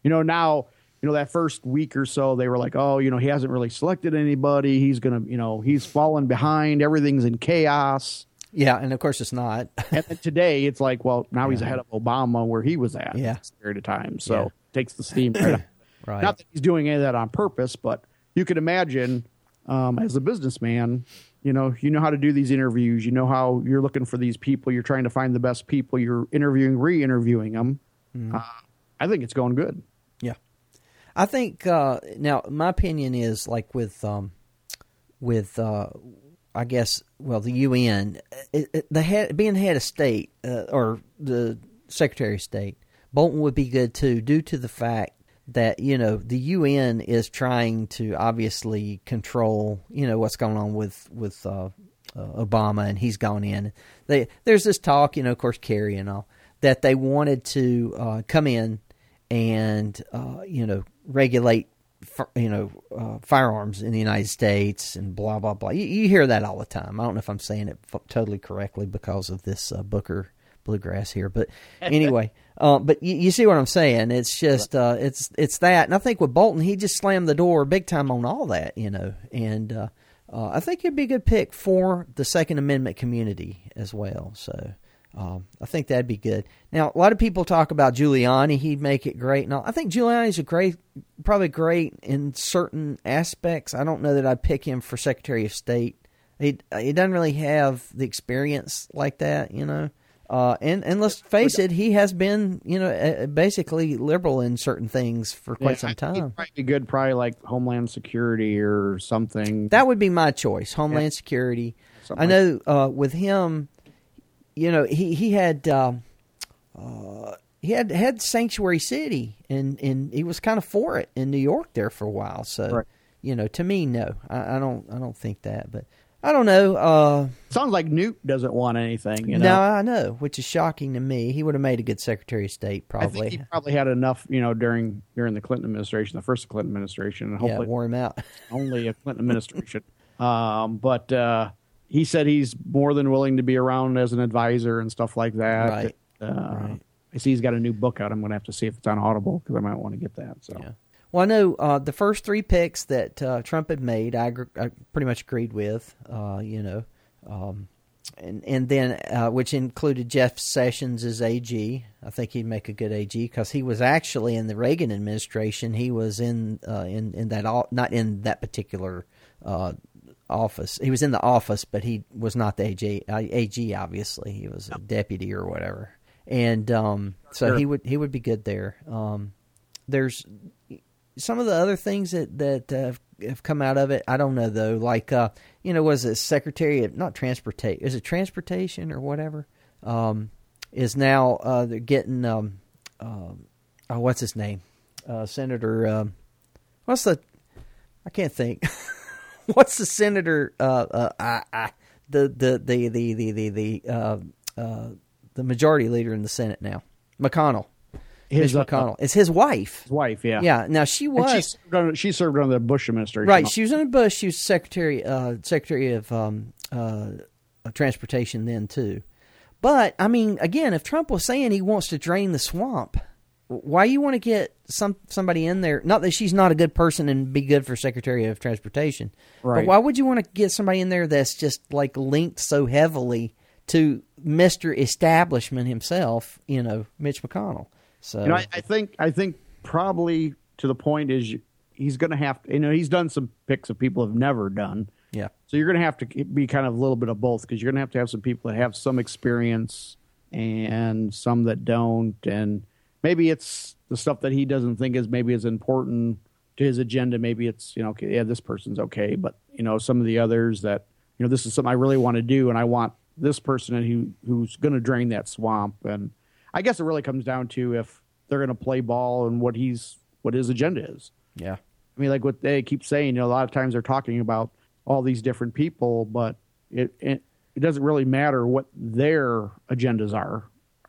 you know, now, you know, that first week or so, they were like, oh, you know, he hasn't really selected anybody. He's going to, you know, he's fallen behind. Everything's in chaos. Yeah, and of course it's not. and today it's like, well, now he's ahead of Obama where he was at yeah. period of time. So Yeah. takes the steam right. Right. Not that he's doing any of that on purpose, but you could imagine um, as a businessman, you know, you know how to do these interviews. You know how you're looking for these people. You're trying to find the best people. You're interviewing, re-interviewing them. Mm-hmm. Uh, I think it's going good. Yeah, I think uh, now my opinion is like with um, with uh, I guess well the UN it, it, the head being head of state uh, or the Secretary of State Bolton would be good too due to the fact that you know the UN is trying to obviously control you know what's going on with with uh, uh, Obama and he's gone in. They, there's this talk, you know, of course, Kerry and all that they wanted to uh, come in and uh, you know regulate you know uh, firearms in the United States and blah blah blah. You, you hear that all the time. I don't know if I'm saying it f- totally correctly because of this uh, Booker bluegrass here, but anyway. Uh, but you, you see what I'm saying? It's just uh, it's it's that, and I think with Bolton, he just slammed the door big time on all that, you know, and uh, uh, I think he'd be a good pick for the Second Amendment community as well. So um, I think that'd be good. Now, a lot of people talk about Giuliani; he'd make it great. Now, I think Giuliani's a great, probably great in certain aspects. I don't know that I'd pick him for Secretary of State. He he doesn't really have the experience like that, you know. Uh, and and let's face it, he has been you know uh, basically liberal in certain things for quite Yeah, some time. Probably be good, probably like Homeland Security or something. That would be my choice, Homeland Security. Something I know uh, with him, you know, he he had um, uh, he had had Sanctuary City, and and he was kind of for it in New York there for a while. So, Right. you know, to me, no, I, I don't I don't think that, but I don't know. Uh, Sounds like Newt doesn't want anything. You know, no, I know, which is shocking to me. He would have made a good Secretary of State, I probably. think he probably had enough, you know, during during the Clinton administration, the first Clinton administration, and yeah, hopefully wore him out. only a Clinton administration. Um, but uh, he said he's more than willing to be around as an advisor and stuff like that. Right. Uh, Right. I see he's got a new book out. I'm going to have to see if it's on Audible because I might want to get that. So Yeah. Well, I know uh, the first three picks that uh, Trump had made, I, I pretty much agreed with. Uh, you know, um, and and then uh, which included Jeff Sessions as AG. I think he'd make a good AG because he was actually in the Reagan administration. He was in uh, in in that not in that particular uh, office. He was in the office, but he was not the AG. AG obviously, he was a deputy or whatever. And um, so Sure. he would he would be good there. Um, there's some of the other things that that uh, have- come out of it. I don't know though. Like uh, you know, was it Secretary of not transportation? Is it transportation or whatever? Um, is now uh, they're getting um, um, oh, what's his name? Uh, Senator. Um, what's the? I can't think. what's the senator? Uh, uh, I, I, the the the the the the the the majority leader in the Senate now, McConnell. His, Mitch uh, McConnell. It's his wife. his wife, yeah, Yeah. Now she And she was served, under, she served under the Bush administration, right. She was under Bush. She was secretary uh, secretary of um, uh, of transportation then too. But I mean, again, if Trump was saying he wants to drain the swamp, why you want to get some somebody in there? Not that she's not a good person and be good for secretary of transportation, right. but why would you want to get somebody in there that's just like linked so heavily to Mister Establishment himself? You know, Mitch McConnell. So You know, I, I think I think probably to the point is you- he's going to have to. You know, he's done some picks that people have never done. yeah, So you're going to have to be kind of a little bit of both because you're going to have to have some people that have some experience and some that don't, and maybe it's the stuff that he doesn't think is maybe as important to his agenda. Maybe it's you know, okay, yeah, this person's okay, but you know, some of the others that you know, this is something I really want to do, and I want this person who who's going to drain that swamp. And I guess it really comes down to if they're going to play ball and what he's what his agenda is. yeah, I mean, like what they keep saying, you know, a lot of times they're talking about all these different people, but it it, it doesn't really matter what their agendas are.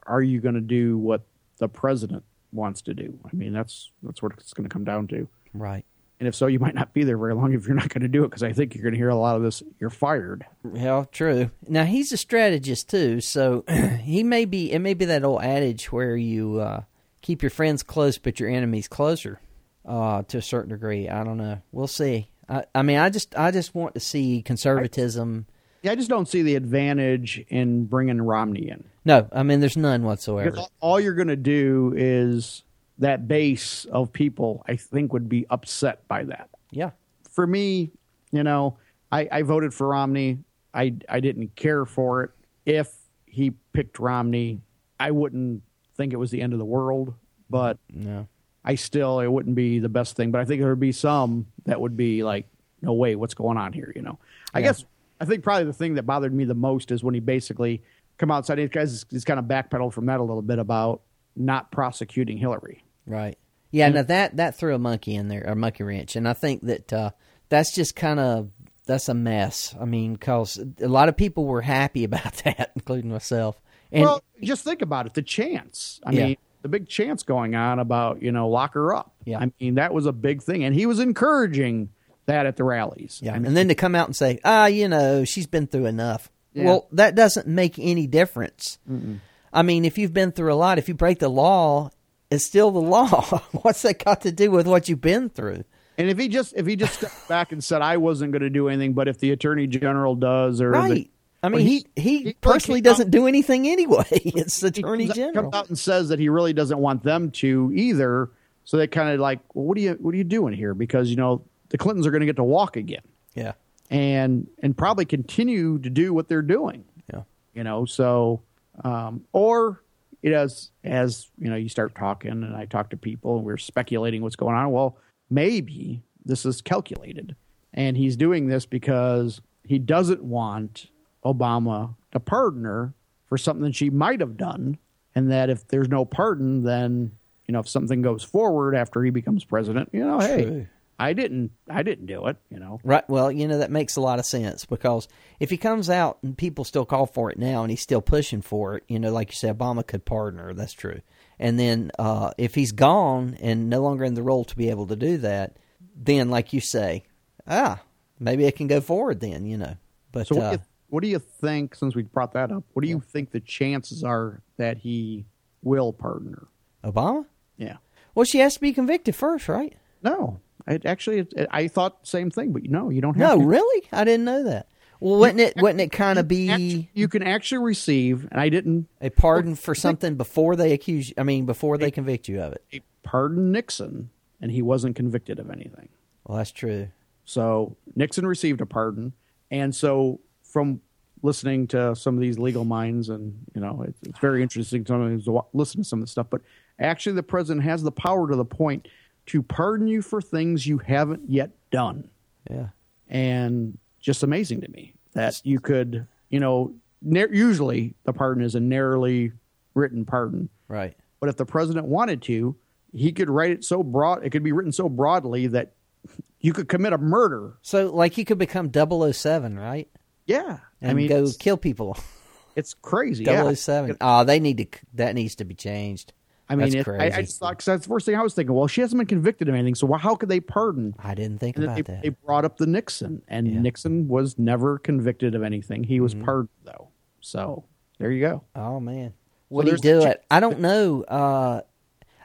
Are you going to do what the president wants to do? I mean, that's that's what it's going to come down to. right. And if so, you might not be there very long if you're not going to do it because I think you're going to hear a lot of this. You're fired. Well, true. Now he's a strategist too, so he may be. It may be that old adage where you uh, keep your friends close but your enemies closer, uh, to a certain degree. I don't know. We'll see. I, I mean, I just, I just want to see conservatism. Yeah, I just don't see the advantage in bringing Romney in. No, I mean, there's none whatsoever. Because all you're going to do is that base of people, I think, would be upset by that. Yeah. For me, you know, I, I voted for Romney. I, I didn't care for it. If he picked Romney, I wouldn't think it was the end of the world, but No. I still, it wouldn't be the best thing. But I think there would be some that would be like, no way, what's going on here? You know, I Yeah. guess, I think probably the thing that bothered me the most is when he basically come outside. He guys, he's kind of backpedaled from that a little bit about not prosecuting Hillary. Right. Yeah. Now that that threw a monkey in there, a monkey wrench, and I think that uh, that's just kind of that's a mess. I mean, because a lot of people were happy about that, including myself. And well, just think about it. The chance. I Yeah. mean, the big chance going on about, you know, lock her up. Yeah. I mean, that was a big thing. And he was encouraging that at the rallies. yeah, I mean, and then to come out and say, ah, you know, she's been through enough. Yeah. Well, that doesn't make any difference. I mean, if you've been through a lot, if you break the law, it's still the law. What's that got to do with what you've been through? and if he just if he just stepped back and said I wasn't going to do anything, but if the attorney general does or the- Right. I mean, he, he- he, personally doesn't do anything anyway. It's the attorney comes general. comes out and says that he really doesn't want them to either. So they kind of like, well, what are you what are you doing here? Because you know the Clintons are going to get to walk again Yeah. and and probably continue to do what they're doing. Yeah. you know so um, or it as as you know you start talking and i talk to people and we're speculating what's going on well maybe this is calculated and he's doing this because he doesn't want obama to pardon her for something that she might have done and that if there's no pardon then you know if something goes forward after he becomes president you know hey. I didn't i didn't do it you know Right. Well, you know that makes a lot of sense because if he comes out and people still call for it now, and he's still pushing for it, you know, like you said, Obama could pardon her. That's true. And then uh, if he's gone and no longer in the role to be able to do that, then like you say, ah, maybe it can go forward. Then you know. But So what, uh, do you, what do you think? Since we brought that up, what do you think the chances are that he will pardon her? Obama, Yeah. well, she has to be convicted first, right? No, I actually it, I thought the same thing, but no, you don't have No, to. really, I didn't know that. Well, wouldn't it wouldn't it kind of be you can actually receive, and I didn't a pardon for something before they accuse? you I mean, before they convict you of it. a pardon Nixon, and he wasn't convicted of anything. Well, that's true. So Nixon received a pardon, and so from listening to some of these legal minds, and you know, it's, it's very interesting sometimes to listen to some of the stuff. But actually, the president has the power to the point to pardon you for things you haven't yet done, Yeah. and just amazing to me that you could, you know, nar- usually the pardon is a narrowly written pardon, Right. but if the president wanted to, he could write it so broad, it could be written so broadly that you could commit a murder So, like, he could become 007, right? Yeah, And I mean, go kill people. it's crazy. Yeah. 007. Oh, they need to. That needs to be changed. I mean, That's it, I, I just thought 'cause that's the first thing I was thinking. Well, she hasn't been convicted of anything, so how could they pardon? I didn't think And about they, that. they brought up the Nixon, and Yeah. Mm-hmm. Nixon was never convicted of anything. He was pardoned though. So there you go. oh man, would he there's do it? I don't know. Uh,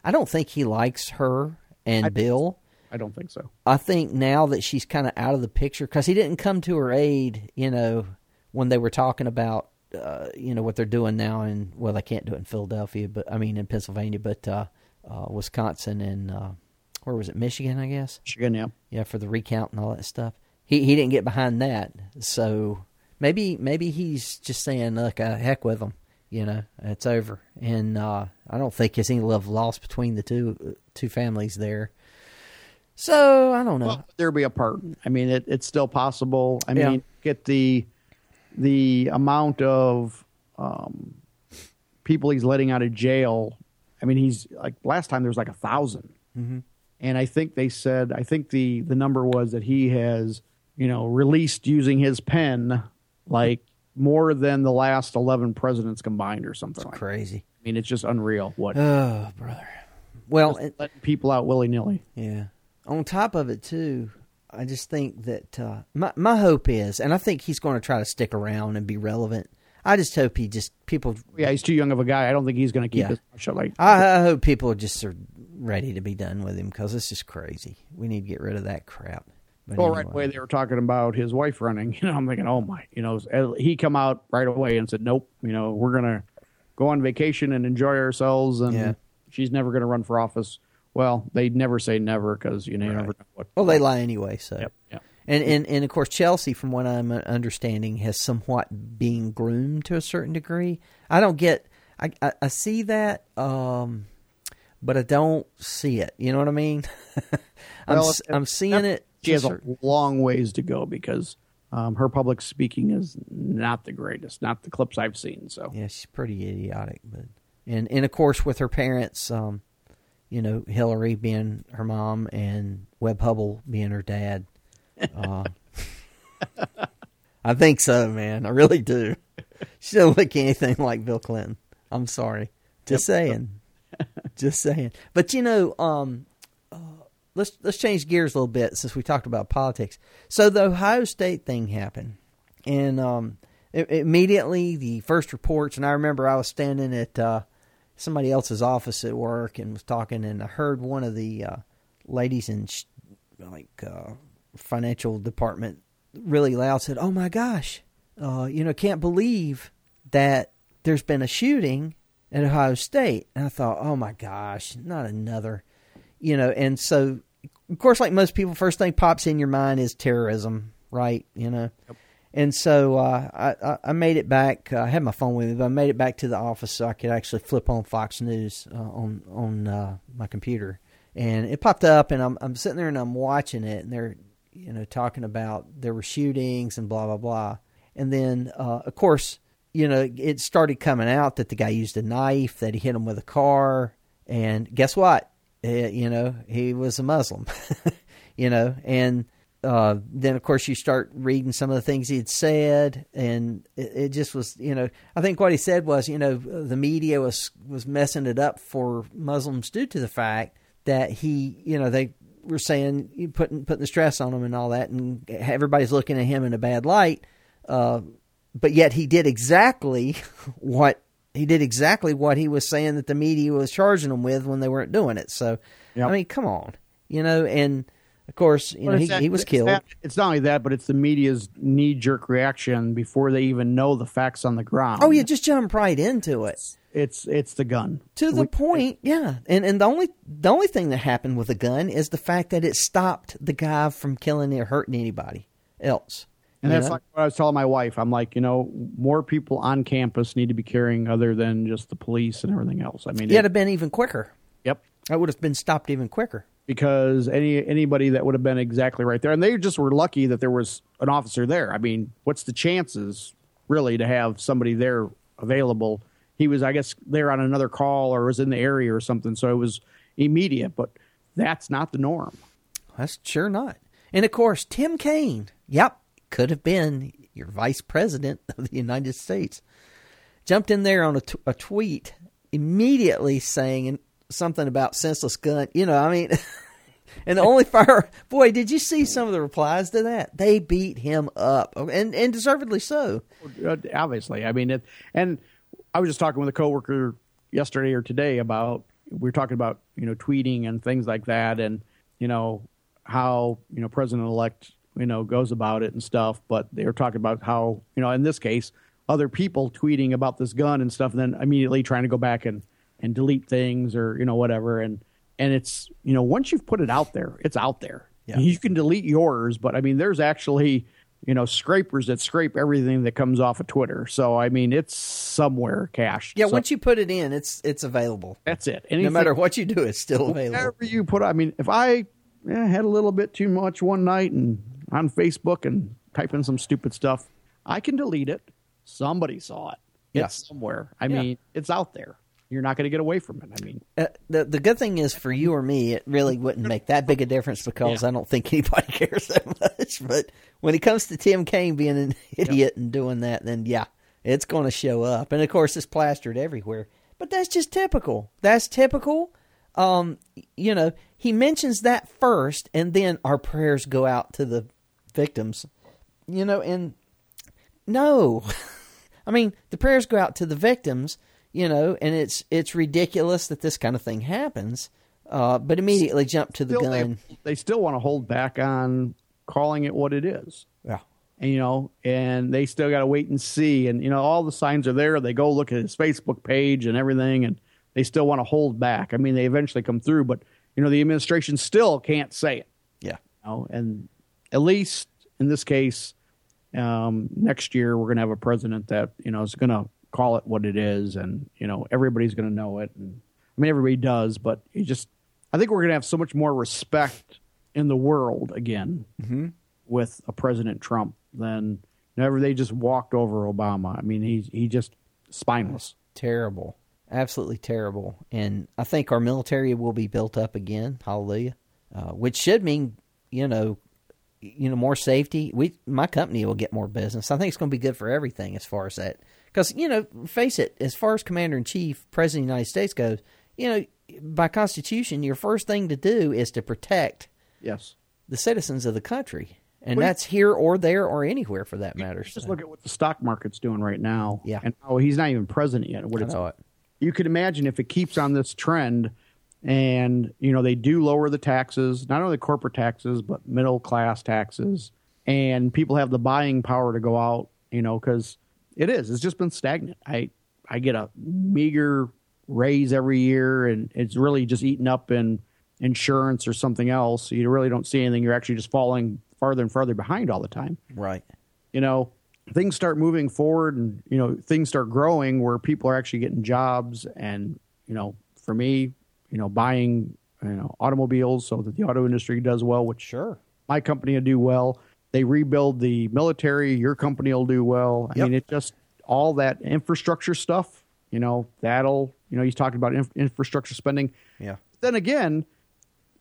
I don't think he likes her and Bill. I don't think so. I think now that she's kind of out of the picture because he didn't come to her aid. You know, when they were talking about uh, you know what they're doing now in well, they can't do it in Philadelphia, but I mean in Pennsylvania, but uh, uh, Wisconsin and uh, where was it, Michigan? I guess. Michigan, yeah. yeah, for the recount and all that stuff. He he didn't get behind that, so maybe maybe he's just saying, "Look, uh, heck with them," you know, it's over. And uh, I don't think there's any love lost between the two two families there. So I don't know. Well, there'll be a pardon. I mean, it, it's still possible. I Yeah. mean, get the the amount of um, people he's letting out of jail. I mean, he's like last time there was like a 1000 Mm-hmm. and I think they said I think the the number was that he has you know released using his pen like more than the last eleven presidents combined or something. Like that. Crazy. I mean, it's just unreal what Oh, brother. Well, it- letting people out willy nilly. yeah. on top of it too, I just think that uh, my my hope is, and I think he's going to try to stick around and be relevant. I just hope he just people. Yeah, he's too young of a guy. I don't think he's going to keep Yeah. his shut. Like I, I hope people are just are ready to be done with him because it's just crazy. We need to get rid of that crap. But well, right away they were talking about his wife running. You know, I'm thinking, oh my, you know, he come out right away and said, nope, you know, we're gonna go on vacation and enjoy ourselves, and Yeah. she's never gonna run for office. Well, they never say never because you know Right. never know what. Well, they lie anyway. So, Yep, yep. and and and of course Chelsea, from what I'm understanding, has somewhat being groomed to a certain degree. I don't get. I I, I see that, um, but I don't see it. You know what I mean? I'm Well, I'm seeing it. She has a long ways to go because um, her public speaking is not the greatest. Not the clips I've seen. So Yeah, she's pretty idiotic, but and and of course with her parents, um, you know, Hillary being her mom and Webb Hubbell being her dad. Uh, I think so, man. I really do. She doesn't look anything like Bill Clinton. I'm sorry. Just saying. Just saying. But you know, um, uh, let's let's change gears a little bit since we talked about politics. So the Ohio State thing happened, and um, i- immediately the first reports. And I remember I was standing at uh, somebody else's office at work and was talking, and I heard one of the uh, ladies in sh- like uh, financial department really loud said, "Oh my gosh, uh, you know, can't believe that there's been a shooting at Ohio State." And I thought, "Oh my gosh, not another." You know, and so of course, like most people, first thing pops in your mind is terrorism, right? You know, and so uh, I, I made it back. Uh, I had my phone with me, but I made it back to the office so I could actually flip on Fox News uh, on on uh, my computer, and it popped up, and I'm I'm sitting there and I'm watching it, and they're you know talking about there were shootings and blah blah blah, and then uh, of course you know it started coming out that the guy used a knife, that he hit him with a car, and guess what? Eh, you know he was a Muslim, you know, and uh, then of course you start reading some of the things he had said, and it, it just was, you know, I think what he said was, you know, the media was was messing it up for Muslims due to the fact that he, you know, they were saying putting putting the stress on him and all that, and everybody's looking at him in a bad light, uh, but yet he did exactly what he did exactly what he was saying that the media was charging him with when they weren't doing it. So, Yep. I mean, come on, you know, and of course, you know, he, that- he was killed. that- it's not only that, but it's the media's knee jerk reaction before they even know the facts on the ground. Oh yeah, just jump right into it. it's it's the gun. To the We- point, yeah. And and the only the only thing that happened with the gun is the fact that it stopped the guy from killing or hurting anybody else. And that's know? like what I was telling my wife. I'm like, you know, more people on campus need to be carrying other than just the police and everything else. I mean, It'd it- have been even quicker. yep. That would have been stopped even quicker. Because any anybody that would have been exactly right there, and they just were lucky that there was an officer there. I mean, what's the chances really to have somebody there available? He was, I guess, there on another call or was in the area or something, so it was immediate. But that's not the norm. That's sure not. And of course, Tim Kaine, yep, could have been your vice president of the United States, jumped in there on a, t- a tweet immediately saying something about senseless gun. You know, I mean, and the only fire, boy, did you see some of the replies to that? They beat him up, and and deservedly so. Uh, obviously i mean it and i was just talking with a coworker yesterday or today about we were talking about you know tweeting and things like that and you know how you know president elect you know goes about it and stuff but they were talking about how you know in this case other people tweeting about this gun and stuff and then immediately trying to go back and and delete things or you know whatever and and it's you know once you've put it out there it's out there Yeah. you can delete yours but i mean there's actually you know scrapers that scrape everything that comes off of twitter so i mean it's somewhere cached Yeah, So once you put it in, it's it's available. that's it No matter what you do, it's still available. whatever you put i mean if i eh, had a little bit too much one night and on facebook and type in some stupid stuff i can delete it somebody saw it Yeah. it's somewhere i Yeah. mean it's out there you're not going to get away from it i mean Uh, the the good thing is for you or me, it really wouldn't make that big a difference because Yeah. I don't think anybody cares that much. But when it comes to Tim Kaine being an idiot and doing that, then yeah, it's going to show up. And of course, it's plastered everywhere. But that's just typical. That's typical. Um, you know, he mentions that first, and then our prayers go out to the victims. You know, and no, I mean the prayers go out to the victims. You know, and it's it's ridiculous that this kind of thing happens. Uh, but immediately jump to the Still, gun. They, they still want to hold back on calling it what it is. Yeah. and you know, and they still got to wait and see. And you know, all the signs are there. They go look at his Facebook page and everything, and they still want to hold back. I mean, they eventually come through, but you know, the administration still can't say it. Yeah. You know, and at least in this case, um, next year we're going to have a president that you know is going to call it what it is, and you know, everybody's going to know it. And I mean, everybody does, but you just, I think we're going to have so much more respect in the world again with a President Trump than whenever they just walked over Obama. I mean, he's he just spineless. terrible, absolutely terrible. And I think our military will be built up again. Hallelujah. Uh, which should mean, you know, you know, more safety. We, my company will get more business. I think it's going to be good for everything as far as that. Because you know, face it, as far as Commander in Chief, President of the United States goes, you know, by Constitution, your first thing to do is to protect Yes. the citizens of the country, and Well, that's here or there or anywhere for that matter. Just So, look at what the stock market's doing right now. Yeah. And oh, he's not even president yet. What it's, it. you could imagine if it keeps on this trend and you know they do lower the taxes, not only corporate taxes but middle class taxes, and people have the buying power to go out, you know, because it is. It's just been stagnant. I I get a meager raise every year, and it's really just eaten up in insurance or something else. You really don't see anything. You're actually just falling farther and farther behind all the time Right. you know, things start moving forward and, you know, things start growing where people are actually getting jobs. And, you know, for me, you know, buying, you know, automobiles so that the auto industry does well, which Sure. my company will do well. They rebuild the military, your company will do well. I Yep. mean, it just all that infrastructure stuff, you know, that'll, you know, he's talking about inf- infrastructure spending. Yeah. Then again,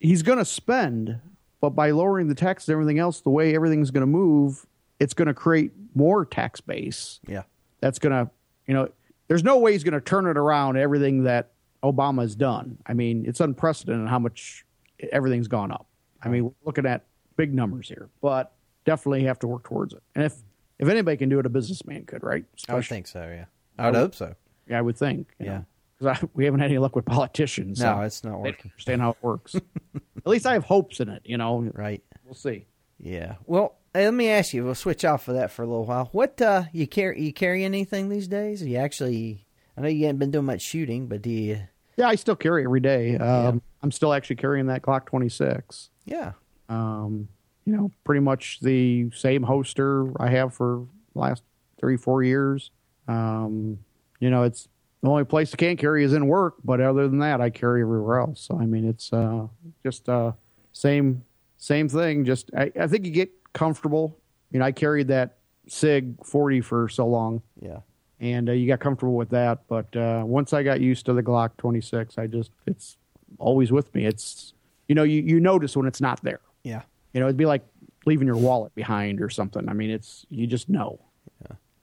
he's going to spend, but by lowering the taxes and everything else, the way everything's going to move, it's going to create more tax base. Yeah. That's going to, you know, there's no way he's going to turn it around everything that Obama's done. I mean, it's unprecedented how much everything's gone up. I mean, we're looking at big numbers here, but definitely have to work towards it. And if if anybody can do it, a businessman could, right? I would think so. Yeah. I would hope so. Yeah, I would think. Yeah. Because we haven't had any luck with politicians. No, so it's not working. understand how it works. At least I have hopes in it. You know, Right. we'll see. Yeah. Well, hey, let me ask you. We'll switch off of that for a little while. What uh, you carry? You carry anything these days? You actually? I know you haven't been doing much shooting, but do you? Yeah, I still carry every day. Um, I'm still actually carrying that Glock 26. Yeah. Um, you know, pretty much the same holster I have for last three, four years. Um, you know, it's the only place I can't carry is in work, but other than that, I carry everywhere else. So I mean, it's uh, just uh, same same thing. Just I, I think you get comfortable. You know, I carried that Sig 40 for so long, Yeah. and uh, you got comfortable with that. But uh, once I got used to the Glock 26, I just it's always with me. It's you know, you, you notice when it's not there. Yeah. You know, it'd be like leaving your wallet behind or something. I mean, it's you just know.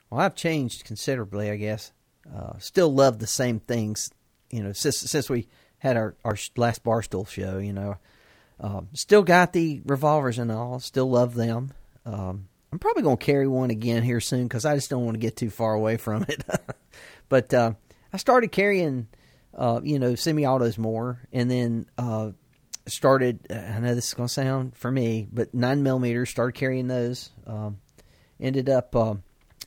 Well, I've changed considerably, I guess. Uh, still love the same things, you know. Since since we had our our last barstool show, you know, um, still got the revolvers and all. Still love them. Um, I'm probably going to carry one again here soon because I just don't want to get too far away from it. but uh, I started carrying, uh, you know, semi-autos more, and then uh, started. I know this is going to sound for me, but nine millimeters. Started carrying those. Um, ended up uh,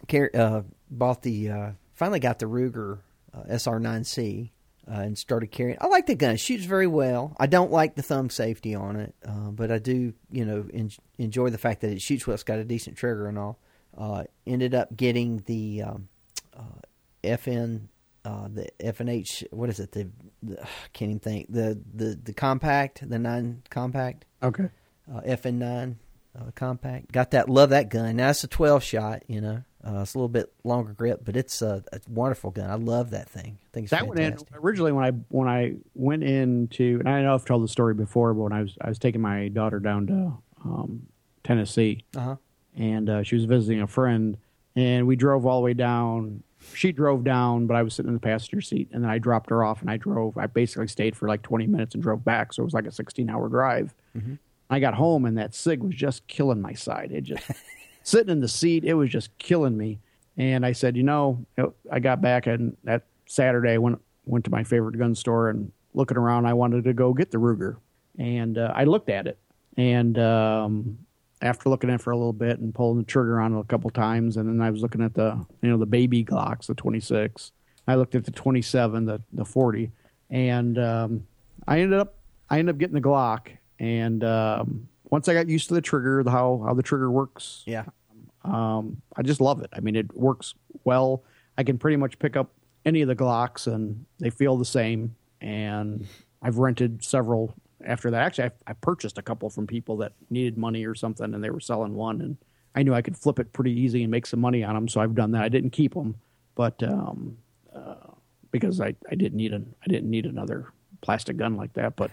car- uh, bought the uh, finally got the Ruger uh, SR9C uh, and started carrying. I like the gun; it shoots very well. I don't like the thumb safety on it, uh, but I do, you know, en- enjoy the fact that it shoots well. It's got a decent trigger and all. Uh, ended up getting the um, uh, FN. Uh, the F and H, what is it? The, the I can't even think the the the compact, the nine compact Okay. uh, FN9 uh, compact. Got that. Love that gun. Now it's a 12 shot. You know, uh, it's a little bit longer grip, but it's a, a wonderful gun. I love that thing. I think it's That went in originally when I when I went into and I know I've told the story before, but when I was I was taking my daughter down to um, Tennessee Uh huh. and uh, she was visiting a friend and we drove all the way down she drove down, but I was sitting in the passenger seat, and then I dropped her off, and I drove. I basically stayed for like 20 minutes and drove back, so it was like a 16 hour drive. Mm-hmm. I got home, and that sig was just killing my side. It just sitting in the seat, it was just killing me. And I said, you know, I got back, and that Saturday I went went to my favorite gun store, and looking around, I wanted to go get the Ruger, and uh, I looked at it, and um, after looking at it for a little bit and pulling the trigger on it a couple times, and then I was looking at the you know the baby Glocks, the 26. I looked at the 27, the the 40, and um, I ended up I ended up getting the Glock. And um, once I got used to the trigger, the, how how the trigger works, Yeah. um, I just love it. I mean, it works well. I can pretty much pick up any of the Glocks, and they feel the same. And I've rented several after that. Actually, I, I purchased a couple from people that needed money or something, and they were selling one, and I knew I could flip it pretty easy and make some money on them. So I've done that. I didn't keep them, but um, uh, because I, I didn't need an I didn't need another plastic gun like that, but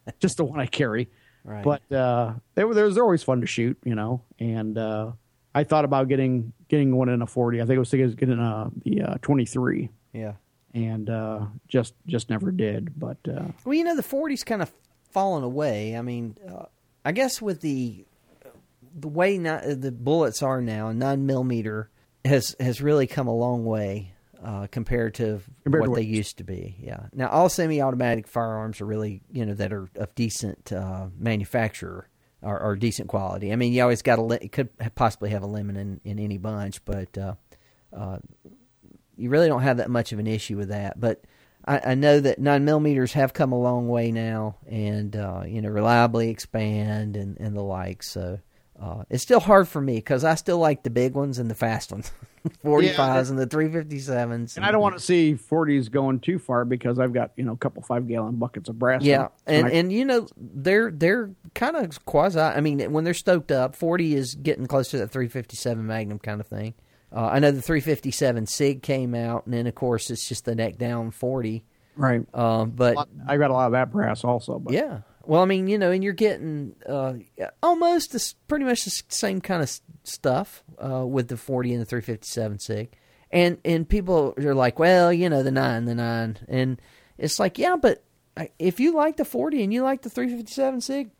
just the one I carry. Right. But uh, they were they're always fun to shoot, you know. And uh, I thought about getting getting one in a forty. I think I was thinking of getting a the uh, twenty three, Yeah. and uh, just just never did. But uh, Well, you know, the 40's kind of fallen away. I mean, uh, I guess with the the way not, the bullets are now, a nine millimeter has has really come a long way uh, compared to Compared what to they used to be. Yeah. Now, all semi-automatic firearms are really, you know, that are of decent uh, manufacturer are, are decent quality. I mean, you always got a li- could possibly have a lemon in, in any bunch, but uh, uh, you really don't have that much of an issue with that. But I, I know that nine millimeters have come a long way now, and uh, you know, reliably expand and, and the like. So uh, it's still hard for me because I still like the big ones and the fast ones, forty fives and the three fifty sevens. and I don't want to see forties going too far because I've got you know a couple five gallon buckets of brass. Yeah, and I- and you know they're they're kind of quasi. I mean, when they're stoked up, forty is getting close to that three fifty seven Magnum kind of thing. Uh, I know the three fifty seven Sig came out, and then of course it's just the neck down forty. right. Um, but I got a lot of that brass also. But yeah, well, I mean, you know, and you're getting uh, almost this, pretty much the same kind of stuff uh, with the forty and the three fifty seven Sig, and and people are like, well, you know, the nine, the nine, and it's like, yeah, but if you like the forty and you like the three fifty seven Sig,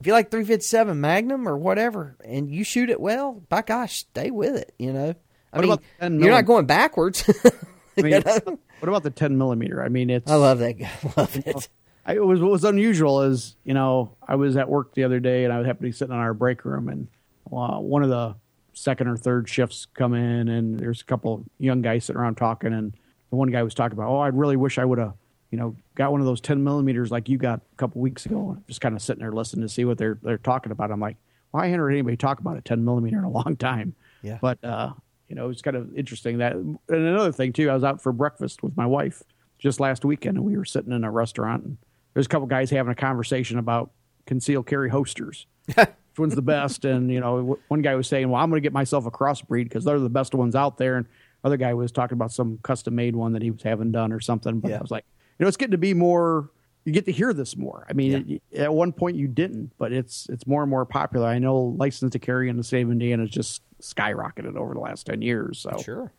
if you like 357 Magnum or whatever, and you shoot it well, by gosh, stay with it. You know, I What mean, 10 you're not going backwards. I mean, you know? what about the ten millimeter? I mean, it's I love that. guy. love it. I, it was what was unusual is you know I was at work the other day and I happened to be sitting in our break room and uh, one of the second or third shifts come in and there's a couple young guys sitting around talking and the one guy was talking about oh I really wish I would have you know got one of those 10 millimeters like you got a couple weeks ago and just kind of sitting there listening to see what they're they're talking about I'm like well I hadn't heard anybody talk about a 10 millimeter in a long time Yeah. but uh you know it's kind of interesting that and another thing too I was out for breakfast with my wife just last weekend and we were sitting in a restaurant and there's a couple guys having a conversation about concealed carry holsters. Which one's the best? And you know one guy was saying well i'm going to get myself a crossbreed because they're the best ones out there. And other guy was talking about some custom made one that he was having done or something. But Yeah. i was like you know it's getting to be more you get to hear this more. I mean it, at one point you didn't but it's it's more and more popular. I know license to carry in the state of indiana has just skyrocketed over the last 10 years so Sure.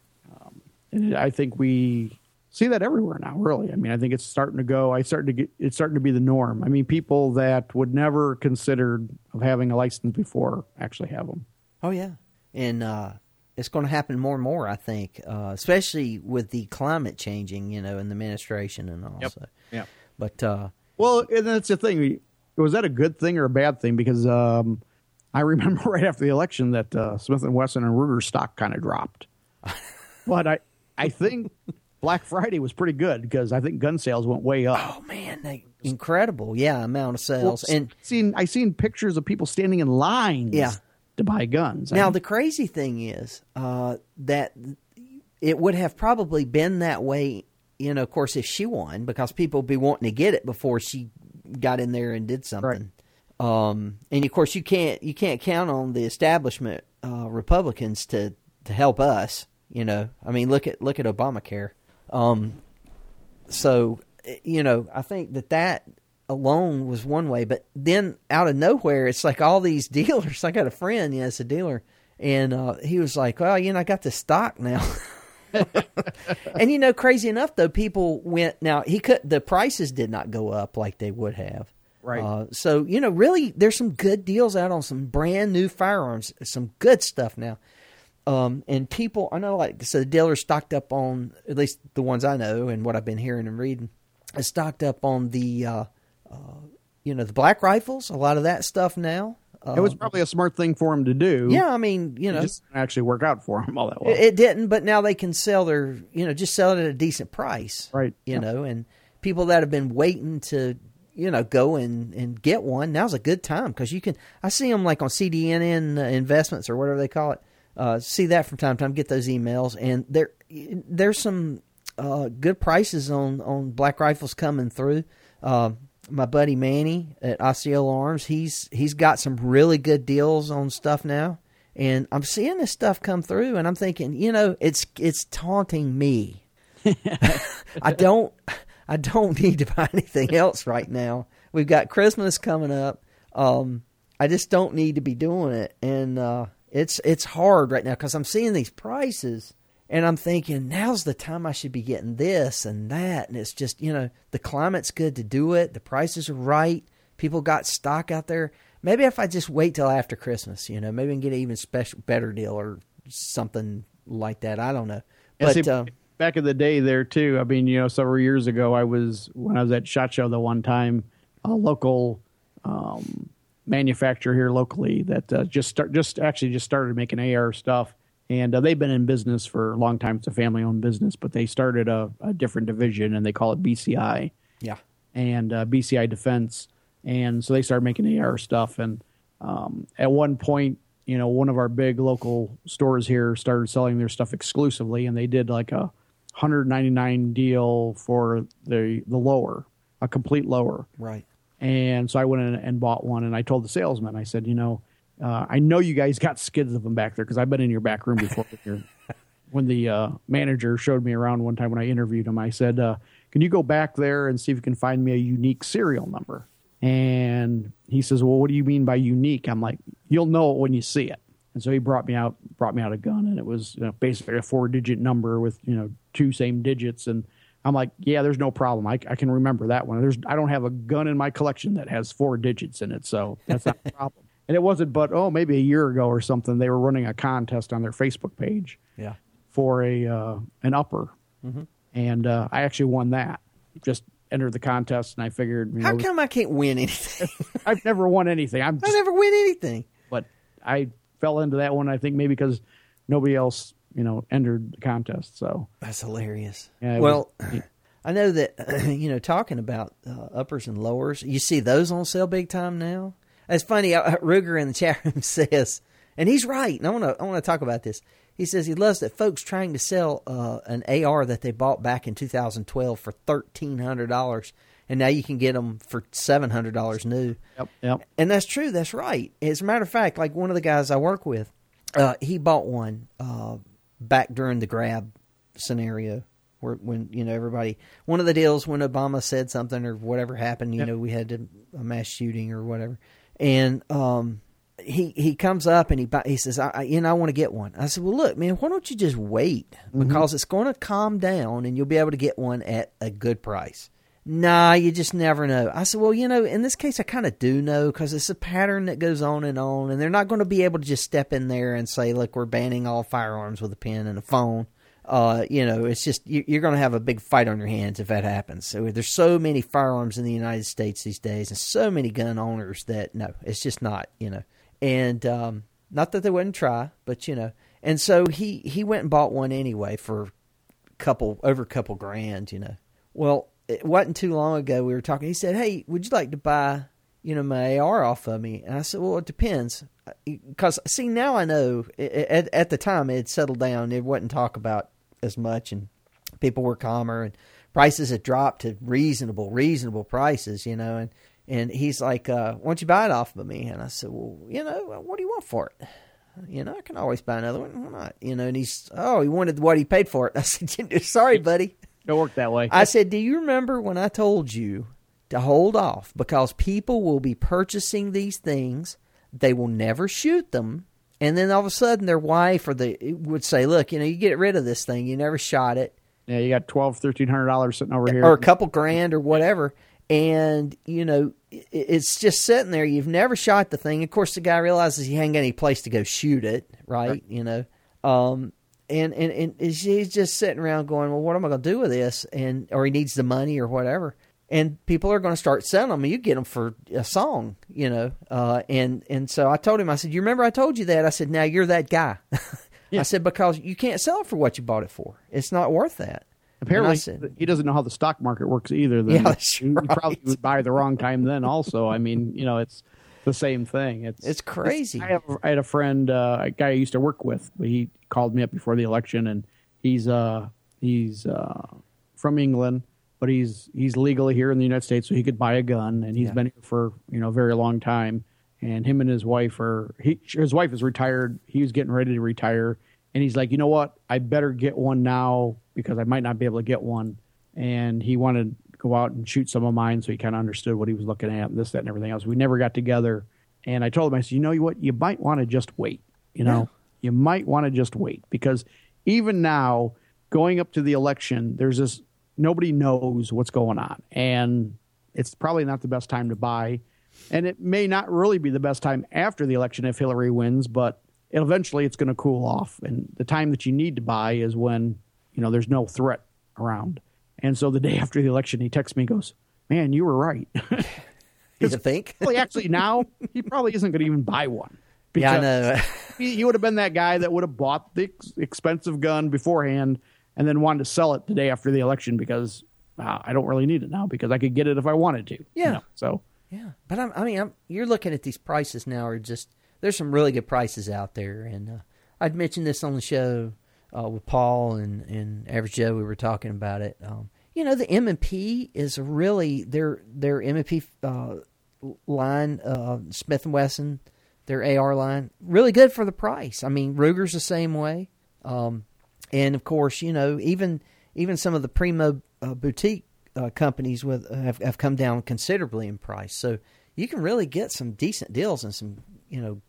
and I think we see that everywhere now. Really, I mean, I think it's starting to go. I starting to get. It's starting to be the norm. I mean, people that would never considered of having a license before actually have them. Oh yeah, and uh, it's going to happen more and more. I think, uh, especially with the climate changing, you know, in the administration and all. Yep. So. Yep. But uh, Well, and that's the thing. Was that a good thing or a bad thing? Because um, I remember right after the election that uh, Smith and Wesson and Ruger stock kind of dropped. but I, I think Black Friday was pretty good because I think gun sales went way up. oh man, they, incredible! Yeah, amount of sales. Well, and seen I seen pictures of people standing in lines Yeah. to buy guns. I now mean, the crazy thing is uh, that it would have probably been that way. You know, of course, if she won, because people would be wanting to get it before she got in there and did something. Um, and of course, you can't you can't count on the establishment uh, Republicans to to help us. You know, I mean, look at look at Obamacare. Um, so you know, I think that that alone was one way, but then out of nowhere, it's like all these dealers. I got a friend, yeah, a dealer, and uh, he was like, "Well, you know, I got this stock now." and you know, crazy enough though, people went. Now he could. The prices did not go up like they would have. Right. Uh, so you know, really, there's some good deals out on some brand new firearms. Some good stuff now. Um, and people, I know, like so, the dealers stocked up on at least the ones I know and what I've been hearing and reading, is stocked up on the, uh, uh, you know, the black rifles. A lot of that stuff now. It was probably a smart thing for him to do. yeah, I mean, you know, just didn't actually work out for him all that well. it, it didn't, but now they can sell their, you know, just sell it at a decent price, Right. You Yeah. know, and people that have been waiting to, you know, go and, and get one now's a good time because you can. I see them like on CDNN uh, investments or whatever they call it. Uh, see that from time to time. Get those emails, and there there's some uh, good prices on on black rifles coming through. Uh, my buddy Manny at Osceola Arms, he's he's got some really good deals on stuff now, and I'm seeing this stuff come through, and I'm thinking, you know, it's it's taunting me. I don't I don't need to buy anything else right now. We've got Christmas coming up. Um, I just don't need to be doing it, and uh, it's it's hard right now because I'm seeing these prices, and I'm thinking now's the time I should be getting this and that, and it's just you know the climate's good to do it. The prices are right. People got stock out there. Maybe if I just wait till after Christmas, you know, maybe I can get an even special better deal or something like that. I don't know, Yeah, but see, um, back in the day there too. I mean, you know, several years ago, I was when I was at Shot Show the one time, a local um, manufacturer here locally that uh, just start just actually just started making AR stuff, and uh, they've been in business for a long time. It's a family owned business, but they started a, a different division and they call it BCI yeah, and uh, BCI Defense, and so they started making AR stuff. And um, at one point, you know, one of our big local stores here started selling their stuff exclusively, and they did like a hundred ninety nine deal for the the lower, a complete lower. right. And so I went in and bought one, and I told the salesman, I said, you know, uh, I know you guys got skids of them back there because I've been in your back room before. when the uh, manager showed me around one time when I interviewed him, I said, uh, "Can you go back there and see if you can find me a unique serial number?" And he says, "Well, what do you mean by unique?" I'm like, "You'll know it when you see it." And so he brought me out brought me out a gun, and it was you know, basically a four digit number with you know two same digits. And I'm like, "Yeah, there's no problem. I, I can remember that one. There's I don't have a gun in my collection that has four digits in it, so that's not a problem." And it wasn't, but oh, maybe a year ago or something, they were running a contest on their Facebook page Yeah. for a uh, an upper, Mm-hmm. and uh, I actually won that. Just entered the contest, and I figured, you How know, come I can't win anything? I've never won anything. I'm I never win anything. but I fell into that one. I think maybe because nobody else, you know, entered the contest. So That's hilarious. Yeah, well, was- I know that you know talking about uh, uppers and lowers. You see those on sale big time now. It's funny. Uh, Ruger in the chat room says, and he's right. And I want to I want to talk about this. He says he loves that folks trying to sell uh, an AR that they bought back in 2012 for thirteen hundred dollars, and now you can get them for seven hundred dollars new. yep, yep, And that's true. That's right. As a matter of fact, like one of the guys I work with, uh, he bought one uh, back during the grab scenario, where when you know everybody. One of the deals when Obama said something or whatever happened, you Yep. know, we had to, a mass shooting or whatever, and um, he he comes up and he buy, he says, I, I you know I want to get one. I said, well, look, man, why don't you just wait because it's going to calm down and you'll be able to get one at a good price. Nah, you just never know. I said, well, you know, in this case, I kind of do know because it's a pattern that goes on and on, and they're not going to be able to just step in there and say, look, we're banning all firearms with a pen and a phone. Uh, you know, it's just you- you're going to have a big fight on your hands if that happens. So there's so many firearms in the United States these days, and so many gun owners that no, it's just not. You know, and um, not that they wouldn't try, but you know, and so he he went and bought one anyway for couple over a couple grand, you know. Well, it wasn't too long ago we were talking. He said, "Hey, would you like to buy, you know, my AR off of me?" And I said, "Well, it depends, because see now I know. At, at the time it had settled down. It wasn't talk about as much, and people were calmer, and prices had dropped to reasonable, reasonable prices, you know. And and he's like, uh, "Why don't you buy it off of me?" And I said, "Well, you know, what do you want for it?" you know, I can always buy another one. Why not? You know, and he's, oh, he wanted what he paid for it. I said, sorry, buddy. Don't work that way. I said, do you remember when I told you to hold off because people will be purchasing these things. They will never shoot them. and then all of a sudden their wife or the would say, "Look, you know, you get rid of this thing. You never shot it, Yeah, you got twelve, thirteen hundred dollars sitting over here. or a couple grand or whatever." And you know, it's just sitting there. You've never shot the thing. Of course, the guy realizes he ain't got any place to go shoot it, right? You know, um, and and and he's just sitting around going, "Well, what am I going to do with this?" And or he needs the money or whatever. And people are going to start selling them. You get them for a song, you know. Uh, and and so I told him, I said, "You remember I told you that?" I said, "Now you're that guy." I said because you can't sell it for what you bought it for. It's not worth that. Apparently, said, he doesn't know how the stock market works either. Then Yeah, that's he probably would buy the wrong time. Then also, I mean, you know, it's the same thing. It's It's crazy. I, have, I had a friend, uh, a guy I used to work with. But he called me up before the election, and he's uh, he's uh, from England, but he's he's legally here in the United States, so he could buy a gun, and he's Yeah. been here for you know a very long time. And him and his wife are he his wife is retired. He was getting ready to retire, and he's like, you know what? I better get one now because I might not be able to get one. And he wanted go out and shoot some of mine, so he kind of understood what he was looking at, and this, that, and everything else. We never got together, and I told him, I said, you know what? You might want to just wait. You know, you might want to just wait because even now, going up to the election, there's this nobody knows what's going on, and it's probably not the best time to buy. And it may not really be the best time after the election if Hillary wins, but eventually it's going to cool off. And the time that you need to buy is when, you know, there's no threat around. And so the day after the election, he texts me, and goes, Man, you were right. you think? well, actually, now he probably isn't going to even buy one. yeah, Because know. He, he would have been that guy that would have bought the ex- expensive gun beforehand and then wanted to sell it the day after the election because uh, I don't really need it now because I could get it if I wanted to. you Yeah. know? So Yeah, but I'm, I mean, I'm, you're looking at these prices now are just there's some really good prices out there, and uh, I'd mentioned this on the show uh, with Paul and and Average Joe. We were talking about it. Um, you know, the M and P is really their their M and P uh, line, uh, Smith and Wesson, their AR line, really good for the price. I mean, Ruger's the same way, um, and of course, you know, even even some of the primo uh, boutique uh, companies with have, have come down considerably in price. So you can really get some decent deals and some you know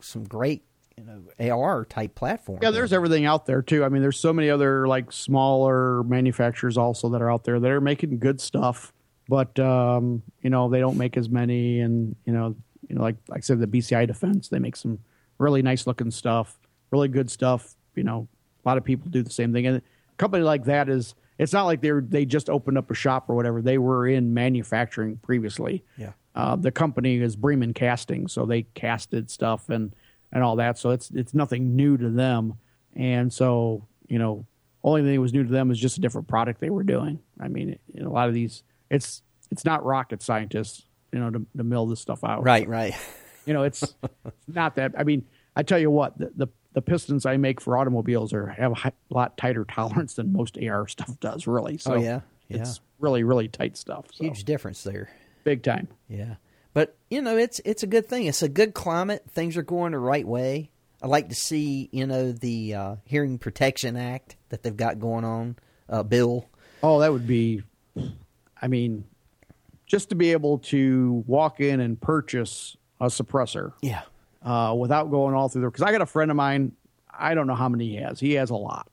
some great you know AR type platform. yeah, there's everything out there too. I mean, there's so many other like smaller manufacturers also that are out there that are making good stuff, but um, you know they don't make as many. And you know, you know, like like I said, the BCI Defense they make some really nice looking stuff, really good stuff. You know, a lot of people do the same thing, and a company like that is. It's not like they're they just opened up a shop or whatever. They were in manufacturing previously. Yeah. Uh, the company is Bremen Casting, so they casted stuff and and all that. So it's it's nothing new to them. And so you know, only thing that was new to them is just a different product they were doing. I mean, in a lot of these, it's it's not rocket scientists, you know, to, to mill this stuff out. right, right. You know, it's not that. I mean, I tell you what, the the, the pistons I make for automobiles are have a lot tighter tolerance than most AR stuff does. Really. Oh, so Oh, yeah? it's really really tight stuff. So Huge difference there. big time. Yeah, but you know it's it's a good thing. It's a good climate. Things are going the right way. I like to see you know the uh, Hearing Protection Act that they've got going on uh, bill. Oh, that would be. I mean, just to be able to walk in and purchase a suppressor Yeah, uh, without going all through there. Because I got a friend of mine. I don't know how many he has. He has a lot,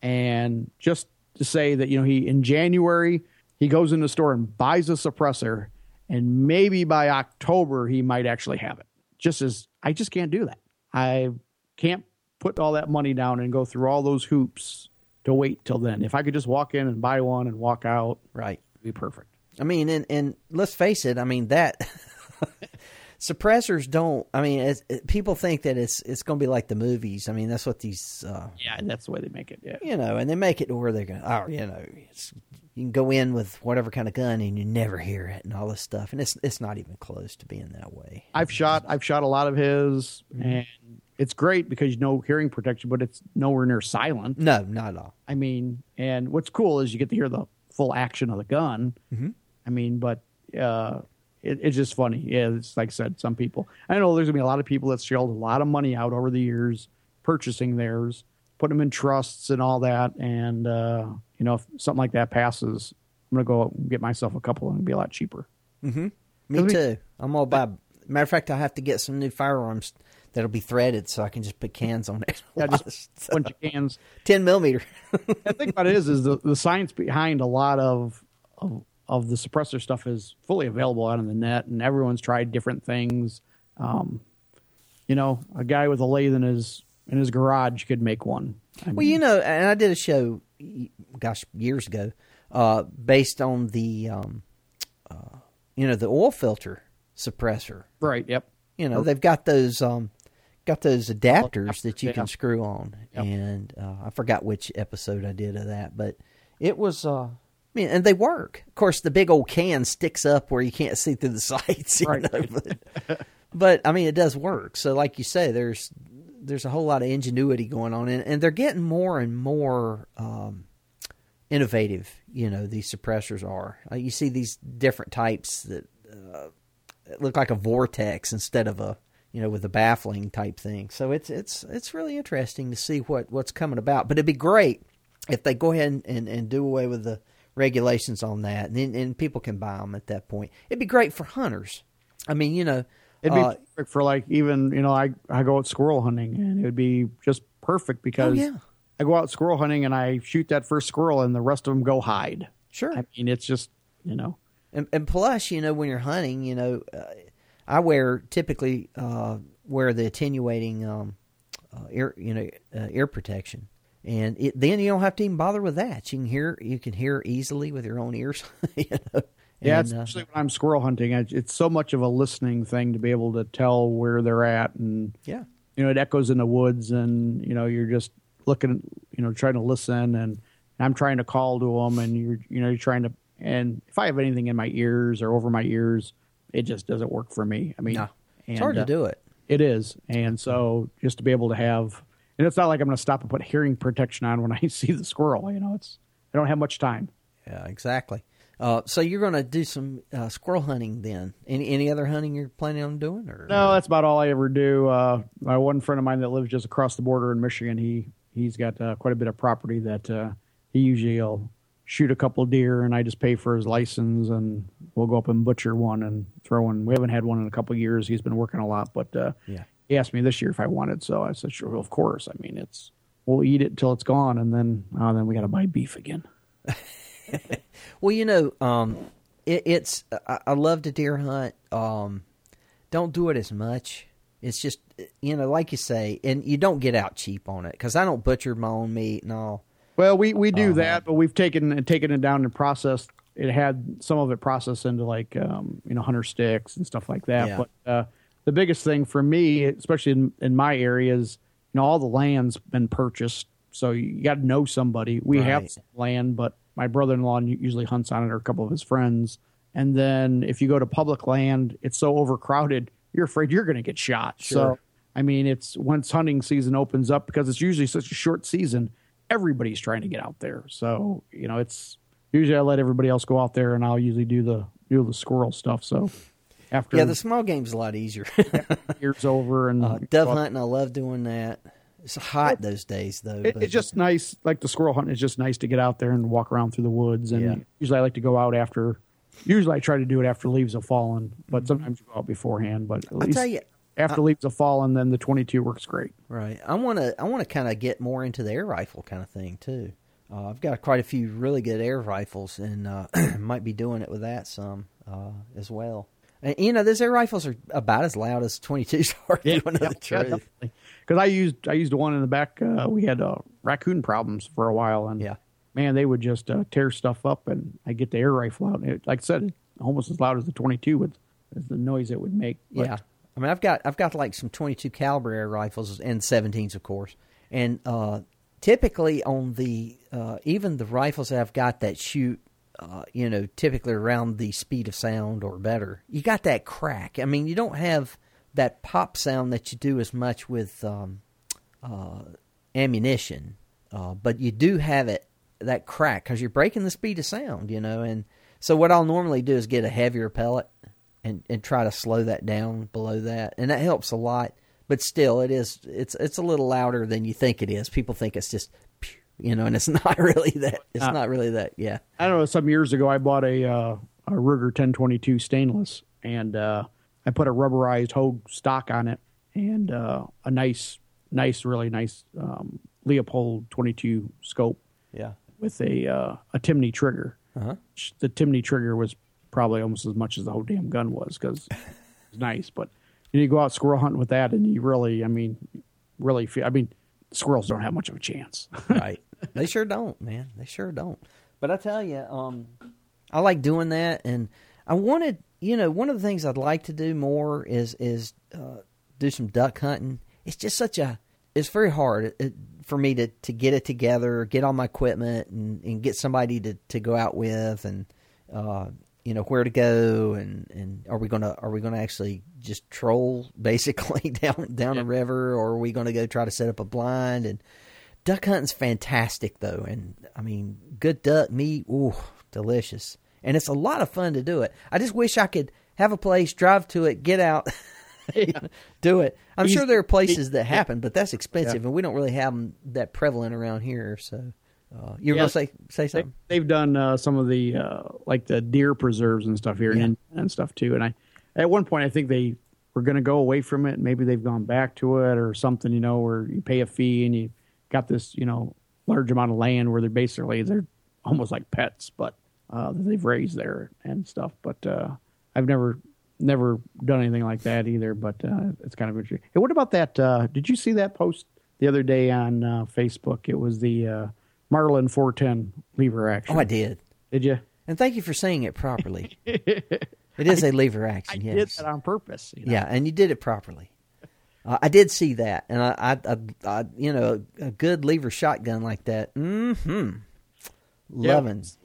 and just to say that you know he in January he goes in the store and buys a suppressor, and maybe by October he might actually have it. Just as I just can't do that. I can't put all that money down and go through all those hoops to wait till then. If I could just walk in and buy one and walk out, right. it'd be perfect. I mean, and and let's face it. I mean that suppressors don't. I mean, it, people think that it's it's going to be like the movies. I mean, that's what these. Uh, Yeah, that's the way they make it. Yeah. you know, and they make it to where they're going. Oh, you know, it's, you can go in with whatever kind of gun and you never hear it and all this stuff, and it's it's not even close to being that way. I've shot I've shot a lot of his and it's great because you know hearing protection, but it's nowhere near silent. No, not at all. I mean, and what's cool is you get to hear the full action of the gun. Mm-hmm. I mean, but uh, it, it's just funny. Yeah, it's like I said, some people. I know there's gonna be a lot of people that shelled a lot of money out over the years purchasing theirs, put them in trusts and all that. And uh, you know, if something like that passes, I'm gonna go get myself a couple and be a lot cheaper. Me Doesn't he- too. I'm all about. Matter of fact, I have to get some new firearms that'll be threaded, so I can just put cans on it. Yeah, just a bunch of cans. ten millimeter. the thing about it is, is the, the science behind a lot of, of of the suppressor stuff is fully available out on the net, and everyone's tried different things. Um, you know, a guy with a lathe in his in his garage could make one. I well, you know, and I did a show, gosh, years ago, uh, based on the, um, uh, you know, the oil filter suppressor. Right. Yep. You know, they've got those um, got those adapters that you can screw on, yep. and uh, I forgot which episode I did of that, but it was. Uh, I mean, and they work. Of course, the big old can sticks up where you can't see through the sights. right. Know, but, but, I mean, it does work. So, like you say, there's there's a whole lot of ingenuity going on, and, and they're getting more and more um, innovative. You know, these suppressors are. Uh, you see these different types that uh, look like a vortex instead of a you know with a baffling type thing. So it's it's it's really interesting to see what what's coming about. But it'd be great if they go ahead and, and, and do away with the regulations on that, and, and people can buy them at that point. It'd be great for hunters. I mean, you know, it'd be uh, perfect for like even you know I I go out squirrel hunting, and it would be just perfect because oh, yeah. I go out squirrel hunting and I shoot that first squirrel, and the rest of them go hide. Sure, I mean it's just you know, and, and plus you know when you're hunting, you know, uh, I wear typically uh, wear the attenuating um, uh, ear you know uh, ear protection and it, then you don't have to even bother with that. You can hear you can hear easily with your own ears. you know? Yeah, and, especially uh, when I'm squirrel hunting, it's so much of a listening thing to be able to tell where they're at, and yeah, you know, it echoes in the woods, and you know, you're just looking, you know, trying to listen, and I'm trying to call to them, and you're, you know, you're trying to, and if I have anything in my ears or over my ears, it just doesn't work for me. I mean, no. it's hard to uh, do it. It is, and so just to be able to have and it's not like I'm going to stop and put hearing protection on when I see the squirrel. You know, it's I don't have much time. Yeah, exactly. Uh, so you're going to do some uh, squirrel hunting then? Any any other hunting you're planning on doing? Or no, that's about all I ever do. Uh, my one friend of mine that lives just across the border in Michigan, he he's got uh, quite a bit of property that uh, he usually will shoot a couple deer, and I just pay for his license, and we'll go up and butcher one and throw one. We haven't had one in a couple years. He's been working a lot, but uh, yeah, he asked me this year if I wanted, so I said, sure, of course. I mean, it's we'll eat it until it's gone, and then then we got to buy beef again. well, you know, um, it, it's I, I, love to deer hunt. Um, don't do it as much. It's just you know, like you say, and you don't get out cheap on it because I don't butcher my own meat and all. Well, we we do uh, that, but we've taken taken it down and processed. It had some of it processed into like um, you know hunter sticks and stuff like that, yeah. but. Uh, the biggest thing for me, especially in, in my areas, you know, all the land's been purchased, so you got to know somebody. We right. have land, but my brother-in-law usually hunts on it, or a couple of his friends. And then if you go to public land, it's so overcrowded, you're afraid you're going to get shot. Sure. So, I mean, it's once hunting season opens up because it's usually such a short season, everybody's trying to get out there. So, you know, it's usually I let everybody else go out there, and I'll usually do the do the squirrel stuff. So after yeah, the small game's a lot easier. years over and uh, dove hunting, I love doing that. It's hot those days though. It, it's just nice, like the squirrel hunting. It's just nice to get out there and walk around through the woods. And yeah. usually, I like to go out after. Usually, I try to do it after leaves have fallen, but mm-hmm. sometimes you go out beforehand. But at I'll least tell you, after I, leaves have fallen, then the twenty-two works great. Right. I want to. I want to kind of get more into the air rifle kind of thing too. Uh, I've got quite a few really good air rifles, and uh, might be doing it with that some uh, as well. And, you know, those air rifles are about as loud as 22s are. Yeah, you know yeah, the truth. Because I used I used one in the back. Uh, we had uh, raccoon problems for a while, and yeah, man, they would just uh, tear stuff up. And I get the air rifle out, and it, like I said, almost as loud as the 22 with the noise it would make. But, yeah, I mean, I've got I've got like some 22 caliber air rifles and 17s, of course, and uh, typically on the uh, even the rifles that I've got that shoot uh, you know, typically around the speed of sound or better. You got that crack. I mean, you don't have that pop sound that you do as much with um, uh, ammunition, uh, but you do have it that crack because you're breaking the speed of sound, you know. And so, what I'll normally do is get a heavier pellet and and try to slow that down below that, and that helps a lot. But still, it is it's it's a little louder than you think it is. People think it's just you know, and it's not really that. It's uh, not really that. Yeah. I don't know. Some years ago, I bought a uh, a Ruger 1022 stainless, and uh, I put a rubberized Hogue stock on it, and uh, a nice, nice, really nice um, Leupold 22 scope Yeah. with a uh, a Timney trigger. Uh-huh. The Timney trigger was probably almost as much as the whole damn gun was because it's nice. But you go out squirrel hunting with that, and you really, I mean, really feel. I mean, squirrels don't have much of a chance. right. They sure don't, man. They sure don't. But I tell you, um, I like doing that, and I wanted, you know, one of the things I'd like to do more is is uh, do some duck hunting. It's just such a, it's very hard it, for me to to get it together, get all my equipment, and, and get somebody to to go out with, and uh, you know where to go, and and are we gonna are we gonna actually just troll basically down down a river, or are we gonna go try to set up a blind? And duck hunting's fantastic though. And i mean good duck meat ooh delicious and it's a lot of fun to do it i just wish i could have a place drive to it get out do it i'm Easy- sure there are places that happen but that's expensive and we don't really have them that prevalent around here so uh, you were Yeah. gonna say say they, something they've done uh, some of the uh, like the deer preserves and stuff here Yeah. and, and stuff too. And I, at one point, I think they were going to go away from it. Maybe they've gone back to it or something. You know, where you pay a fee and you got this, you know, large amount of land where they're basically they're almost like pets, but uh, that they've raised there and stuff. But uh, I've never never done anything like that either. But uh, it's kind of interesting. Hey, what about that? Uh, did you see that post the other day on uh, Facebook? It was the uh, Marlin 410 lever action. oh i did Did you? and thank you for saying it properly it is a lever I action did yes that on purpose. you know? Yeah, and you did it properly. Uh, I did see that, and I, I, I, I you know, a good lever shotgun like that. Hmm. Yeah,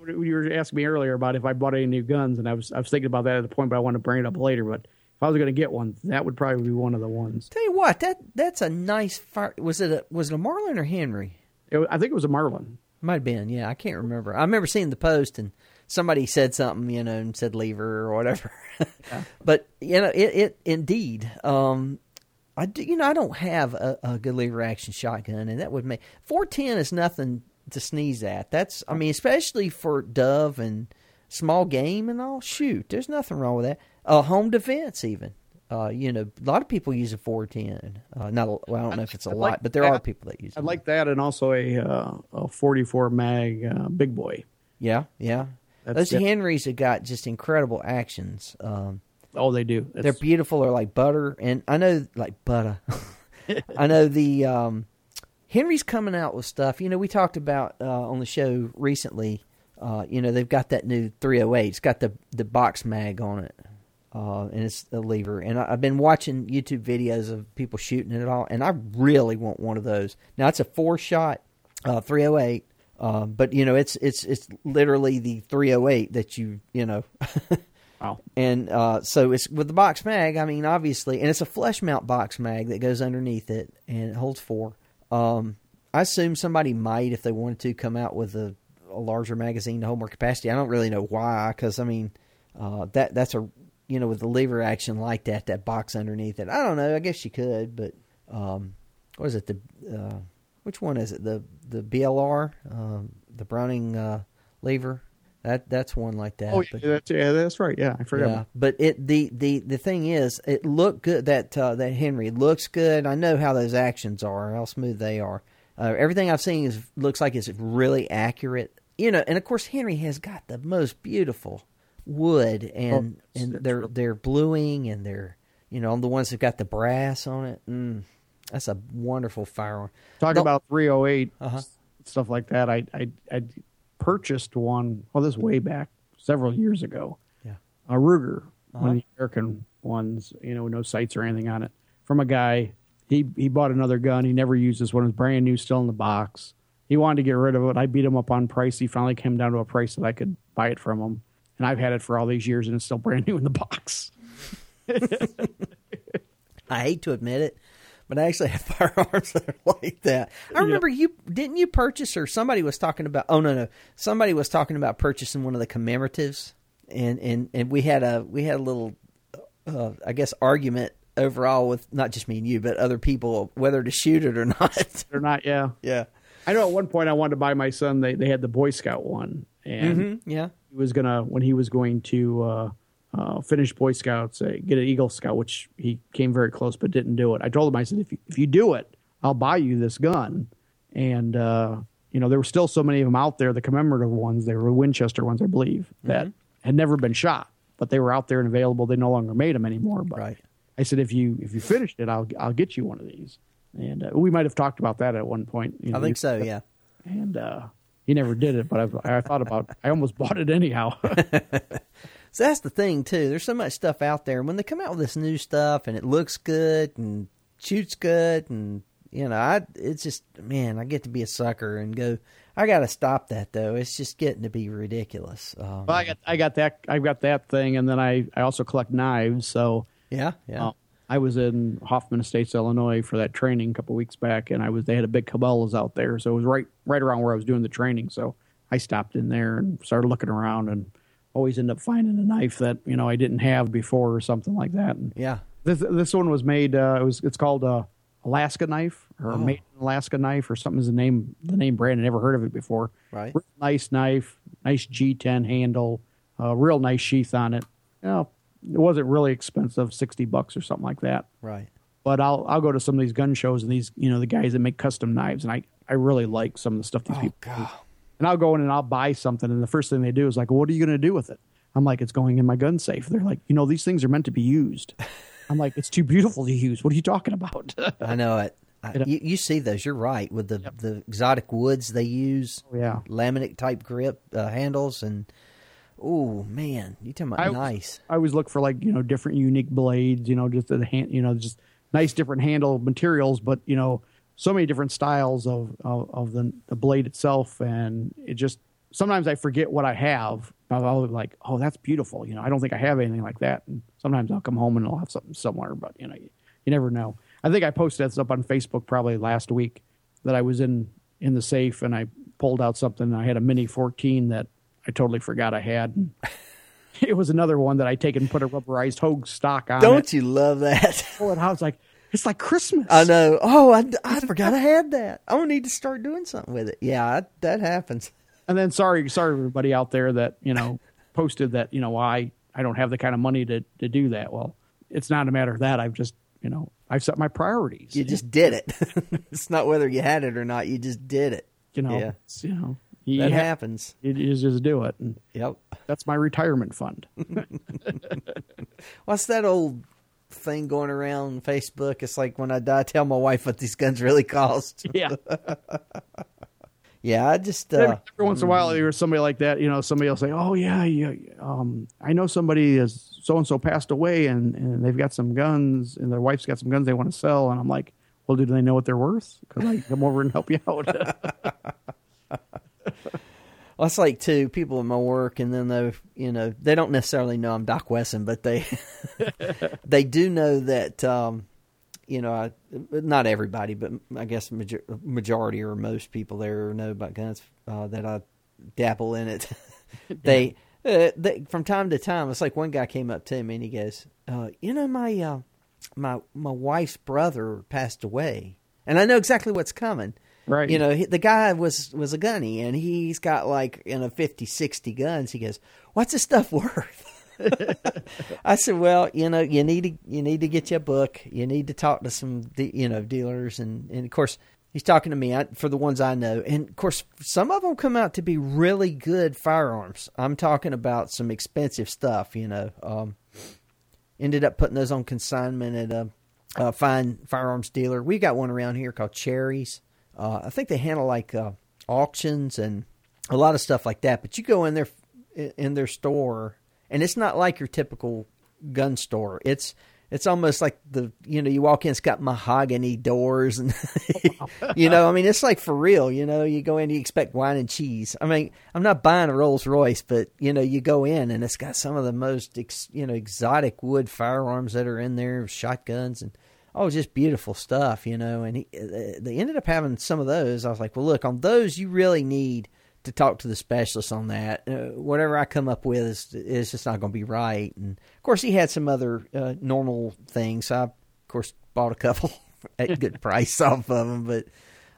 You were asking me earlier about if I bought any new guns, and I was I was thinking about that at the point, but I want to bring it up later. But if I was going to get one, that would probably be one of the ones. Tell you what, that that's a nice fire. Was it a was it a Marlin or Henry? It, I think it was a Marlin. Might have been. Yeah, I can't remember. I remember seeing the post and somebody said something, you know, and said lever or whatever. But you know, it, it indeed. Um, I do, you know, I don't have a, a good lever action shotgun, and that would make four ten is nothing to sneeze at. That's, I mean, especially for dove and small game and all. Shoot, there's nothing wrong with that. Uh, home defense, even. Uh, you know, a lot of people use a four ten. Uh, not, well, I don't know if it's a I'd lot, like but there that. are people that use. It. like that, and also a uh, a 44 mag uh, big boy. Yeah, yeah. That's Those. Henrys have got just incredible actions. Um, Oh, they do. they're beautiful. They're like butter, and I know like butter. I know the um, Henry's coming out with stuff. You know, we talked about uh, on the show recently. Uh, you know, they've got that new 308. It's got the the box mag on it, uh, and it's a lever. And I, I've been watching YouTube videos of people shooting it all, and I really want one of those. Now it's a four shot uh, 308. Uh, but you know it's it's it's literally the 308 that you you know wow. and uh, so it's with the box mag. I mean, obviously, and it's a flush mount box mag that goes underneath it, and it holds four. Um, I assume somebody might, if they wanted to, come out with a, a larger magazine to hold more capacity. I don't really know why, because I mean, uh, that that's a you know with the lever action like that, that box underneath it. I don't know. I guess you could, but um, what is it? The uh, which one is it? The the BLR, um, the Browning uh, lever. That that's one like that. Oh, yeah, but- that's, yeah, that's right. Yeah, I forgot. yeah, but it the the the thing is, it looked good. That uh, that Henry looks good. I know how those actions are, how smooth they are. Uh, everything I've seen is looks like it's really accurate. You know, and of course Henry has got the most beautiful wood, and Oh, and they're they're bluing, and they're you know the ones that got the brass on it. Mm, that's a wonderful firearm. Talk No- about 308 Uh-huh. stuff like that. I I I purchased one. Well, this is way back several years ago. Yeah. a Ruger, Uh-huh. one of the American ones. You know, no sights or anything on it. From a guy. He he bought another gun. He never used this one. It was brand new, still in the box. He wanted to get rid of it. I beat him up on price. He finally came down to a price that I could buy it from him. And I've had it for all these years, and it's still brand new in the box. I hate to admit it, but I actually have firearms that are like that. I remember you didn't you purchase or somebody was talking about oh no no somebody was talking about purchasing one of the commemoratives and and and we had a we had a little uh, I guess argument overall with not just me and you but other people whether to shoot it or not. They're not. Yeah, yeah. I know. At one point, I wanted to buy my son. They they had the Boy Scout one, and hmm Yeah. he was gonna when he was going to uh, uh, finish Boy Scouts, uh, get an Eagle Scout, which he came very close but didn't do it. I told him, I said, if you, if you do it, I'll buy you this gun. And, uh, you know, there were still so many of them out there, the commemorative ones, they were Winchester ones, I believe, that Mm-hmm. had never been shot, but they were out there and available. They no longer made them anymore. But Right. I said, if you if you finished it, I'll I'll get you one of these. And uh, we might have talked about that at one point. You I think so. Yeah. And uh, he never did it, but I, I thought about. I almost bought it anyhow. So that's the thing too. There's so much stuff out there. And when they come out with this new stuff and it looks good and shoots good and you know, I it's just man, I get to be a sucker and go. I got to stop that though. It's just getting to be ridiculous. Um, Well, I got I got that I got that thing, and then I I also collect knives. So yeah, yeah, uh, I was in Hoffman Estates, Illinois, for that training a couple weeks back, and I was they had a big Cabela's out there, so it was right right around where I was doing the training. So I stopped in there and started looking around, and always end up finding a knife that you know I didn't have before or something like that. And yeah. this this one was made. Uh, it was it's called uh, Alaska knife or made in Alaska knife or something is the name the name brand. I never heard of it before. Right. Real nice knife, nice G10 handle, uh, real nice sheath on it. You know, it wasn't really expensive, sixty bucks or something like that. Right. But I'll I'll go to some of these gun shows and these you know the guys that make custom knives and I I really like some of the stuff these Oh people. god. And I'll go in and I'll buy something, and the first thing they do is like, well, "What are you going to do with it?" I'm like, "It's going in my gun safe." They're like, "You know, these things are meant to be used." I'm like, "It's too beautiful to use. What are you talking about?" I know it. I, you, you see those. You're right with the the exotic woods they use. Oh, yeah. laminate type grip uh, handles and oh man, you talking about I nice? I always look for like you know different unique blades. You know, just the hand. You know, just nice different handle materials, but you know, so many different styles of of, of the the blade itself, and it just sometimes I forget what I have. I'll be like, oh, that's beautiful. You know, I don't think I have anything like that. And sometimes I'll come home and I'll have something similar, but you know, you, you never know. I think I posted this up on Facebook probably last week that I was in in the safe and I pulled out something. I had a mini 14 that I totally forgot I had. And it was another one that I take and put a rubberized Hogue stock on. Don't it. you love that? Oh, and I was like, it's like Christmas. I know. Oh, I, I forgot I had that. I need to start doing something with it. Yeah, I, that happens. And then sorry, sorry everybody out there that you know posted that you know I I don't have the kind of money to to do that. Well, it's not a matter of that. I've just you know I've set my priorities. You just did it. it's not whether you had it or not. You just did it. you know yeah. it's, you know you, That have, happens. you just do it, and Yep. that's my retirement fund. What's that old thing going around Facebook? It's like when I die, tell my wife what these guns really cost. yeah. Yeah, I just uh, every once in a while, there's somebody like that. You know, somebody will say, "Oh yeah, yeah um, I know somebody is so and so passed away, and and they've got some guns, and their wife's got some guns they want to sell." And I'm like, "Well, do they know what they're worth? Because I can come over and help you out." Well, it's like two people in my work, and then they, you know, they don't necessarily know I'm Doc Wesson, but they, they do know that, um, you know, I, not everybody, but I guess major, majority or most people there know about guns uh, that I dabble in it. they, uh, they, from time to time, it's like one guy came up to me and he goes, uh, "You know, my, uh, my, my wife's brother passed away, and I know exactly what's coming." Right? You know, he, the guy was was a gunny, and he's got like you know 50, 60 guns. He goes, "What's this stuff worth?" I said, "Well, you know, you need to you need to get you a book. You need to talk to some de- you know dealers, and and of course." He's talking to me I, for the ones I know, and of course, some of them come out to be really good firearms. I'm talking about some expensive stuff, you know. Um, ended up putting those on consignment at a, a fine firearms dealer. We got one around here called Cherries. Uh, I think they handle like uh, auctions and a lot of stuff like that. But you go in their in their store, and it's not like your typical gun store. It's it's almost like the you know you walk in, it's got mahogany doors, and you know I mean it's like for real. You know you go in, you expect wine and cheese. I mean I'm not buying a Rolls Royce, but you know you go in and it's got some of the most ex, you know exotic wood firearms that are in there, shotguns and oh, just beautiful stuff, you know. And he, uh, they ended up having some of those. I was like, well, look, on those, you really need to talk to the specialist on that. Uh, whatever I come up with is is just not going to be right. And of course, he had some other uh, normal things. So I, of course, bought a couple at a good price off of them, but.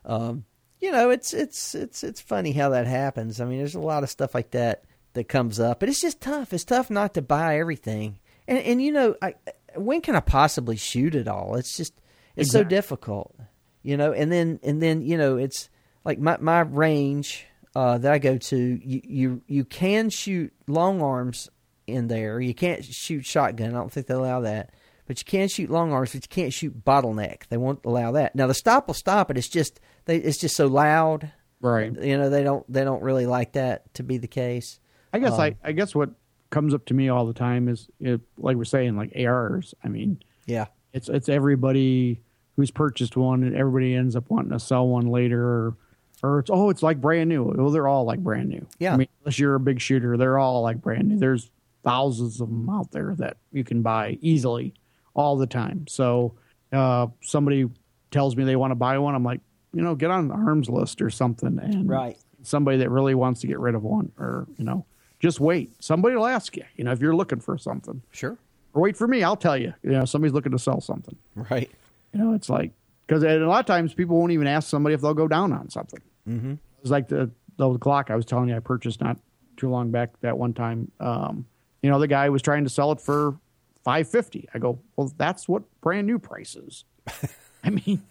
Um, you know, it's it's it's it's funny how that happens. I mean, there's a lot of stuff like that that comes up. But it's just tough. It's tough not to buy everything. And and you know, I, when can I possibly shoot it all? It's just it's exactly. so difficult, you know. And then and then you know, it's like my my range uh, that I go to. You you you can shoot long arms in there. You can't shoot shotgun. I don't think they allow that. But you can shoot long arms, but you can't shoot bottleneck. They won't allow that. Now the stop will stop it. It's just they, it's just so loud. Right. You know they don't they don't really like that to be the case. I guess um, I I guess what comes up to me all the time is it, like we're saying like ARs. I mean, yeah, it's it's everybody who's purchased one and everybody ends up wanting to sell one later or or it's oh it's like brand new. Well, they're all like brand new. Yeah. I mean, unless you're a big shooter, they're all like brand new. There's thousands of them out there that you can buy easily all the time. So uh, somebody tells me they want to buy one, I'm like, you know, get on the Armslist or something, and right. somebody that really wants to get rid of one, or you know, just wait. Somebody will ask you, you know, if you're looking for something. Sure. Or wait for me, I'll tell you. You know, somebody's looking to sell something. Right. You know, it's like because a lot of times people won't even ask somebody if they'll go down on something. Mm-hmm. It's like the the Glock I was telling you I purchased not too long back that one time. Um, you know, the guy was trying to sell it for five fifty. I go, well, that's what brand new price is. I mean,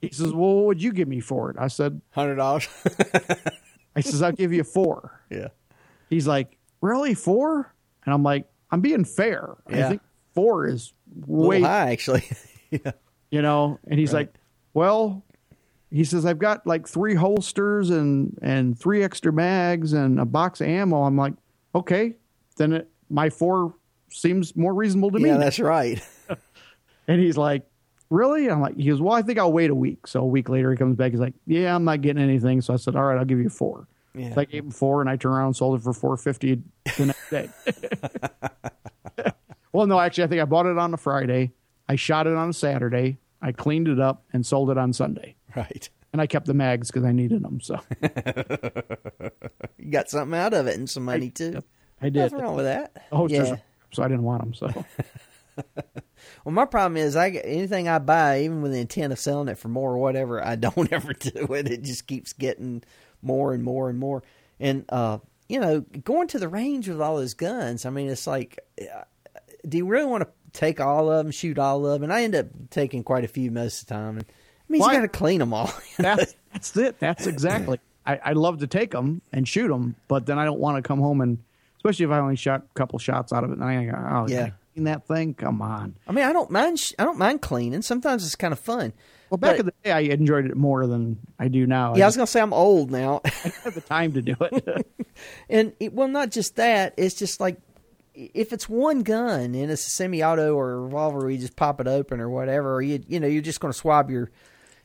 he says, well, what would you give me for it? I said, hundred dollars. I says, I'll give you four. Yeah. He's like, really four? And I'm like, I'm being fair. Yeah. I think four is way high, actually. yeah. You know, and he's right. like, well, he says I've got like three holsters and and three extra mags and a box of ammo. I'm like, okay, then it, my four seems more reasonable to me. Yeah, that's right. and he's like, really? I'm like, he goes, well, I think I'll wait a week. So a week later, he comes back. He's like, yeah, I'm not getting anything. So I said, all right, I'll give you four. Yeah. So I gave him four, and I turned around and sold it for four fifty the next day. well, no, actually, I think I bought it on a Friday. I shot it on a Saturday. I cleaned it up and sold it on Sunday. Right. And I kept the mags because I needed them. So you got something out of it and some money too. I did. What's wrong with that. Oh, yeah. so I didn't want them. So. well, my problem is, I anything I buy, even with the intent of selling it for more or whatever, I don't ever do it. It just keeps getting more and more and more. And uh, you know, going to the range with all those guns, I mean, it's like, uh, do you really want to take all of them, shoot all of them? And I end up taking quite a few most of the time. And I mean, you got to clean them all. that's, that's it. That's exactly. I, I love to take them and shoot them, but then I don't want to come home and, especially if I only shot a couple shots out of it, and I go, oh yeah, clean that thing. Come on. I mean, I don't mind. I don't mind cleaning. Sometimes it's kind of fun. Well, back but, in the day, I enjoyed it more than I do now. Yeah, I, I was gonna say I'm old now. I don't have the time to do it. and it, well, not just that. It's just like if it's one gun and it's a semi-auto or a revolver, you just pop it open or whatever, or you you know you're just going to swab your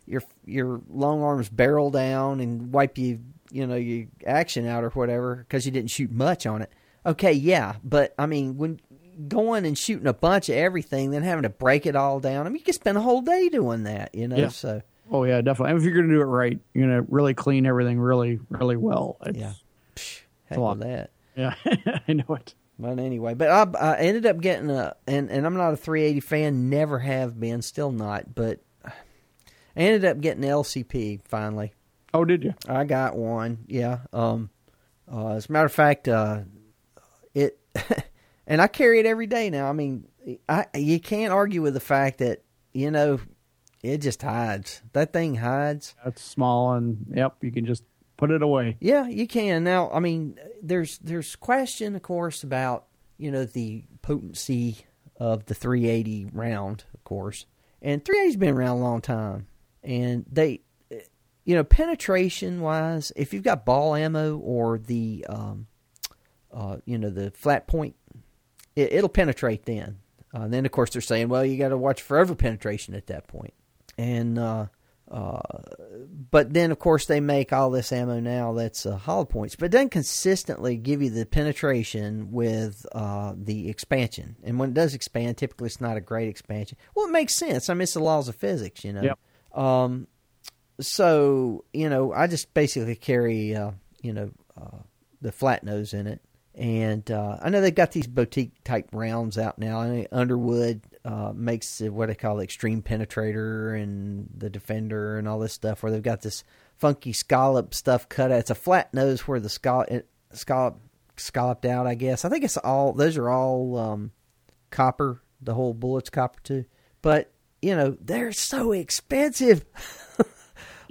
your your long arms barrel down and wipe you you know your action out or whatever because you didn't shoot much on it. Okay, yeah, but I mean when going and shooting a bunch of everything, then having to break it all down. I mean, you could spend a whole day doing that, you know. Yeah. So. Oh yeah, definitely. if you're going to do it right, you're going to really clean everything really, really well. It's, yeah. Psh, heck with that. Yeah, I know it. But anyway, but I, I ended up getting a, and and I'm not a 380 fan, never have been, still not, but I ended up getting LCP finally. Oh, did you? I got one. Yeah. Um. Uh, as a matter of fact, uh, it and I carry it every day now. I mean, I you can't argue with the fact that you know it just hides. That thing hides. That's small, and yep, you can just put it away. Yeah, you can. Now, I mean, there's there's question, of course, about you know the potency of the 380 round, of course, and 380's been around a long time, and they, you know, penetration wise, if you've got ball ammo or the, um, uh, you know, the flat point it, will penetrate then. Uh, then, of course, they're saying, well, you got to watch forever penetration at that point. And, uh, uh, but then, of course, they make all this ammo now that's uh, hollow points, but it doesn't consistently give you the penetration with uh, the expansion. And when it does expand, typically it's not a great expansion. Well, it makes sense. I mean, it's the laws of physics, you know. Yep. Um, so, you know, I just basically carry, uh, you know, uh, the flat nose in it and uh, I know they've got these boutique type rounds out now. I mean, Underwood uh, makes what they call Extreme Penetrator and the Defender and all this stuff, where they've got this funky scallop stuff cut out. It's a flat nose where the scallop, scallop scalloped out. I guess I think it's all those are all um, copper. The whole bullet's copper too. But you know they're so expensive.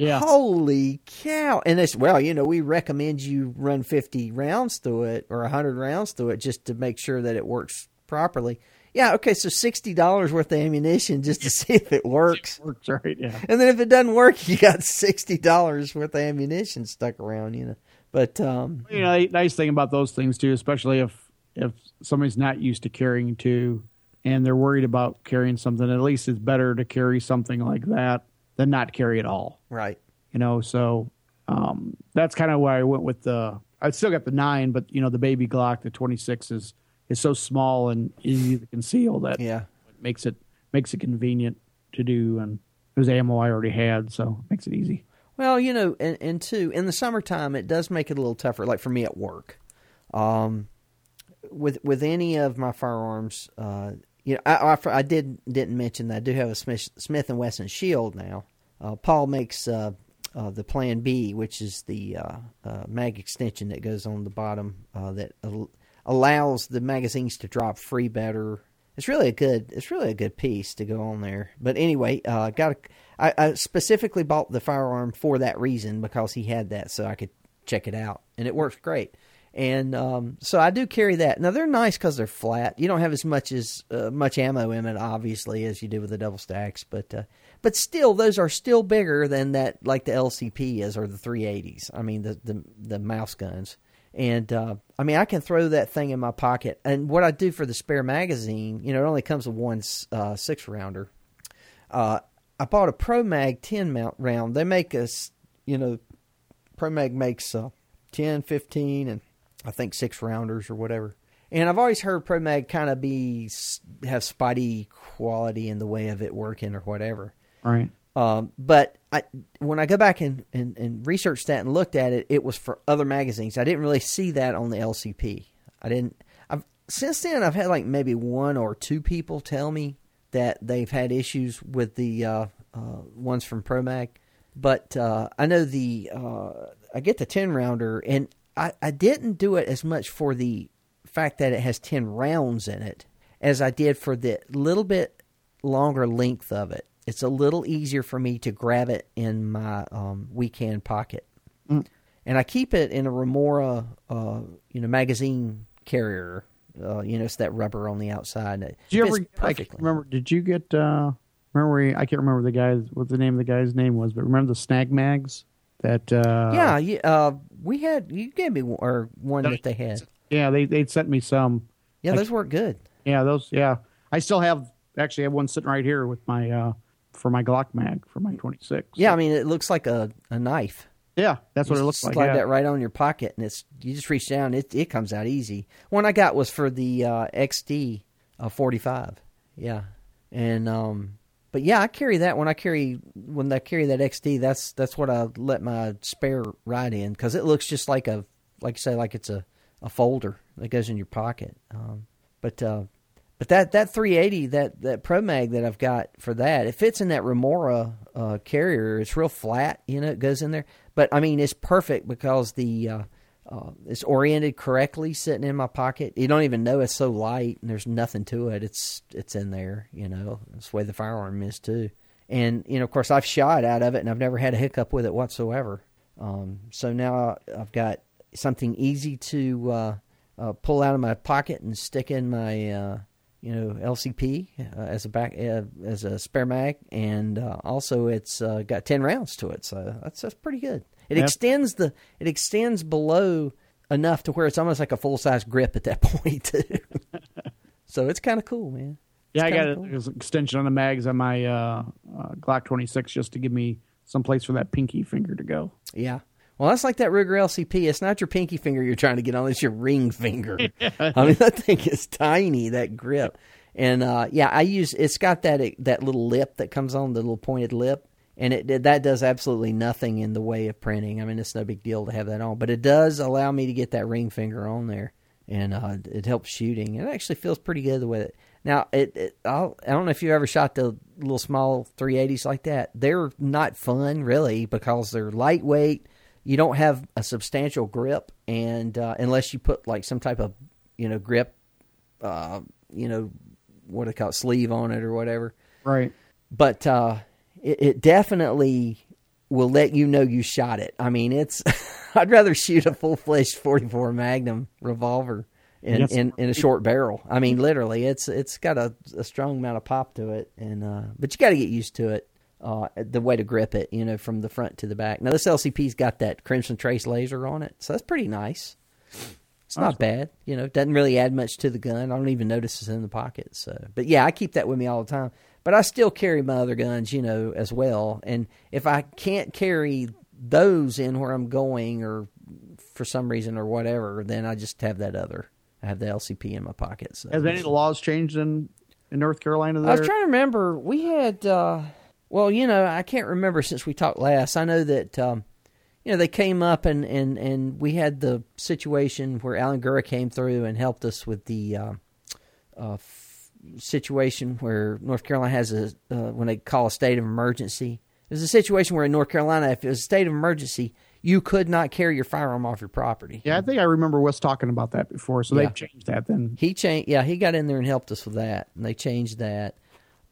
Yeah. Holy cow! And it's well, you know, we recommend you run fifty rounds through it or hundred rounds through it just to make sure that it works properly. Yeah, okay, so sixty dollars worth of ammunition just to see if it works. It works right, yeah. And then if it doesn't work, you got sixty dollars worth of ammunition stuck around, you know. But um, you know, nice thing about those things too, especially if if somebody's not used to carrying two and they're worried about carrying something, at least it's better to carry something like that than not carry at all. Right. You know, so um, that's kind of why I went with the. I still got the nine, but you know, the baby Glock, the twenty six is is so small and easy to conceal that yeah it makes it makes it convenient to do, and it was ammo I already had, so it makes it easy. Well, you know, and, and two, in the summertime, it does make it a little tougher. Like for me at work, um, with with any of my firearms, uh, you know, I, I, I, did didn't mention that I do have a Smith, Smith and Wesson Shield now. Uh, Paul makes uh, uh, the Plan B, which is the uh, uh, mag extension that goes on the bottom uh, that al- allows the magazines to drop free better. It's really a good. It's really a good piece to go on there. But anyway, got. A, I, I specifically bought the firearm for that reason because he had that, so I could check it out, and it works great. And um, so I do carry that. Now they're nice because they're flat. You don't have as much as uh, much ammo in it, obviously, as you do with the double stacks. But uh, but still, those are still bigger than that, like the LCP is or the 380s. I mean the the, the mouse guns. And uh, I mean, I can throw that thing in my pocket. And what I do for the spare magazine, you know, it only comes with one uh, six rounder. Uh, I bought a Pro Mag 10 mount round. They make us, you know, Pro Mag makes uh, 10, 15, and I think six rounders or whatever. And I've always heard Pro Mag kind of be have spotty quality in the way of it working or whatever. Right. Um, but I, when I go back and, and, and researched that and looked at it, it was for other magazines. I didn't really see that on the LCP. I didn't. I've since then I've had like maybe one or two people tell me that they've had issues with the uh, uh, ones from Pro Mag. But uh, I know the uh, I get the ten rounder, and I, I didn't do it as much for the fact that it has ten rounds in it as I did for the little bit longer length of it it's a little easier for me to grab it in my um, weekend pocket. Mm. And I keep it in a Remora, uh, you know, magazine carrier. Uh, you know, it's that rubber on the outside. Did you ever? I remember. Did you get? Uh, remember? I can't remember the guys. What the name of the guy's name was, but remember the snag mags that? Uh, yeah, yeah. Uh, we had. You gave me one, or one that they had. Yeah, they they sent me some. Yeah, those work good. Yeah, those. Yeah, I still have. Actually, I have one sitting right here with my uh, for my Glock mag for my 26. Yeah, I mean it looks like a, a knife. Yeah, that's you what it looks slide like. Slide that right on your pocket, and it's you just reach down. It it comes out easy. One I got was for the uh, XD uh, 45. Yeah, and um, but yeah, I carry that when I carry when I carry that XD. That's that's what I let my spare ride in because it looks just like a like you say like it's a a folder that goes in your pocket. Um, but uh, but that, that 380, that, that Pro Mag that I've got for that, it fits in that Remora uh, carrier. It's real flat, you know, it goes in there. But I mean, it's perfect because the uh, uh, it's oriented correctly, sitting in my pocket. You don't even know it's so light, and there's nothing to it. It's it's in there, you know. That's the way the firearm is too. And you know, of course, I've shot out of it, and I've never had a hiccup with it whatsoever. Um, so now I've got something easy to uh, uh, pull out of my pocket and stick in my uh, you know LCP uh, as a back uh, as a spare mag, and uh, also it's got ten rounds to it, so that's that's pretty good. It yep. extends the it extends below enough to where it's almost like a full size grip at that point too. so it's kind of cool, man. It's yeah, I got cool. an extension on the mags on my uh, uh, Glock 26 just to give me some place for that pinky finger to go. Yeah. Well, that's like that Ruger LCP. It's not your pinky finger you're trying to get on; it's your ring finger. I mean, that thing is tiny. That grip, and uh, yeah, I use. It's got that that little lip that comes on the little pointed lip, and it that does absolutely nothing in the way of printing. I mean, it's no big deal to have that on, but it does allow me to get that ring finger on there, and uh, it helps shooting. It actually feels pretty good with it. Now, it, it I'll, I don't know if you ever shot the little small 380s like that. They're not fun really because they're lightweight you don't have a substantial grip, and uh, unless you put like some type of you know grip, uh, you know what do they call it, sleeve on it or whatever. Right. But uh, it, it definitely will let you know you shot it. I mean, it's I'd rather shoot a full fledged forty four Magnum revolver in, Yes. in in a short barrel. I mean, literally, it's it's got a, a strong amount of pop to it, and uh, but you got to get used to it. Uh, the way to grip it, you know, from the front to the back. Now this LCP's got that Crimson Trace laser on it, so that's pretty nice. It's not bad, you know. Doesn't really add much to the gun. I don't even notice it's in the pocket. So, but yeah, I keep that with me all the time. But I still carry my other guns, you know, as well. And if I can't carry those in where I'm going, or for some reason or whatever, then I just have that other. I have the LCP in my pocket. So. Has any of the laws changed in in North Carolina? There. I was trying to remember. We had, uh, well, you know, I can't remember since we talked last. I know that, um, you know, they came up and, and, and we had the situation where Alan Gura came through and helped us with the uh, uh, situation where North Carolina has a, uh, when they call a state of emergency. There's a situation where in North Carolina, if it was a state of emergency, you could not carry your firearm off your property. yeah, I think I remember Wes talking about that before. So Yeah. they've changed that then. He changed. Yeah, he got in there and helped us with that, and they changed that.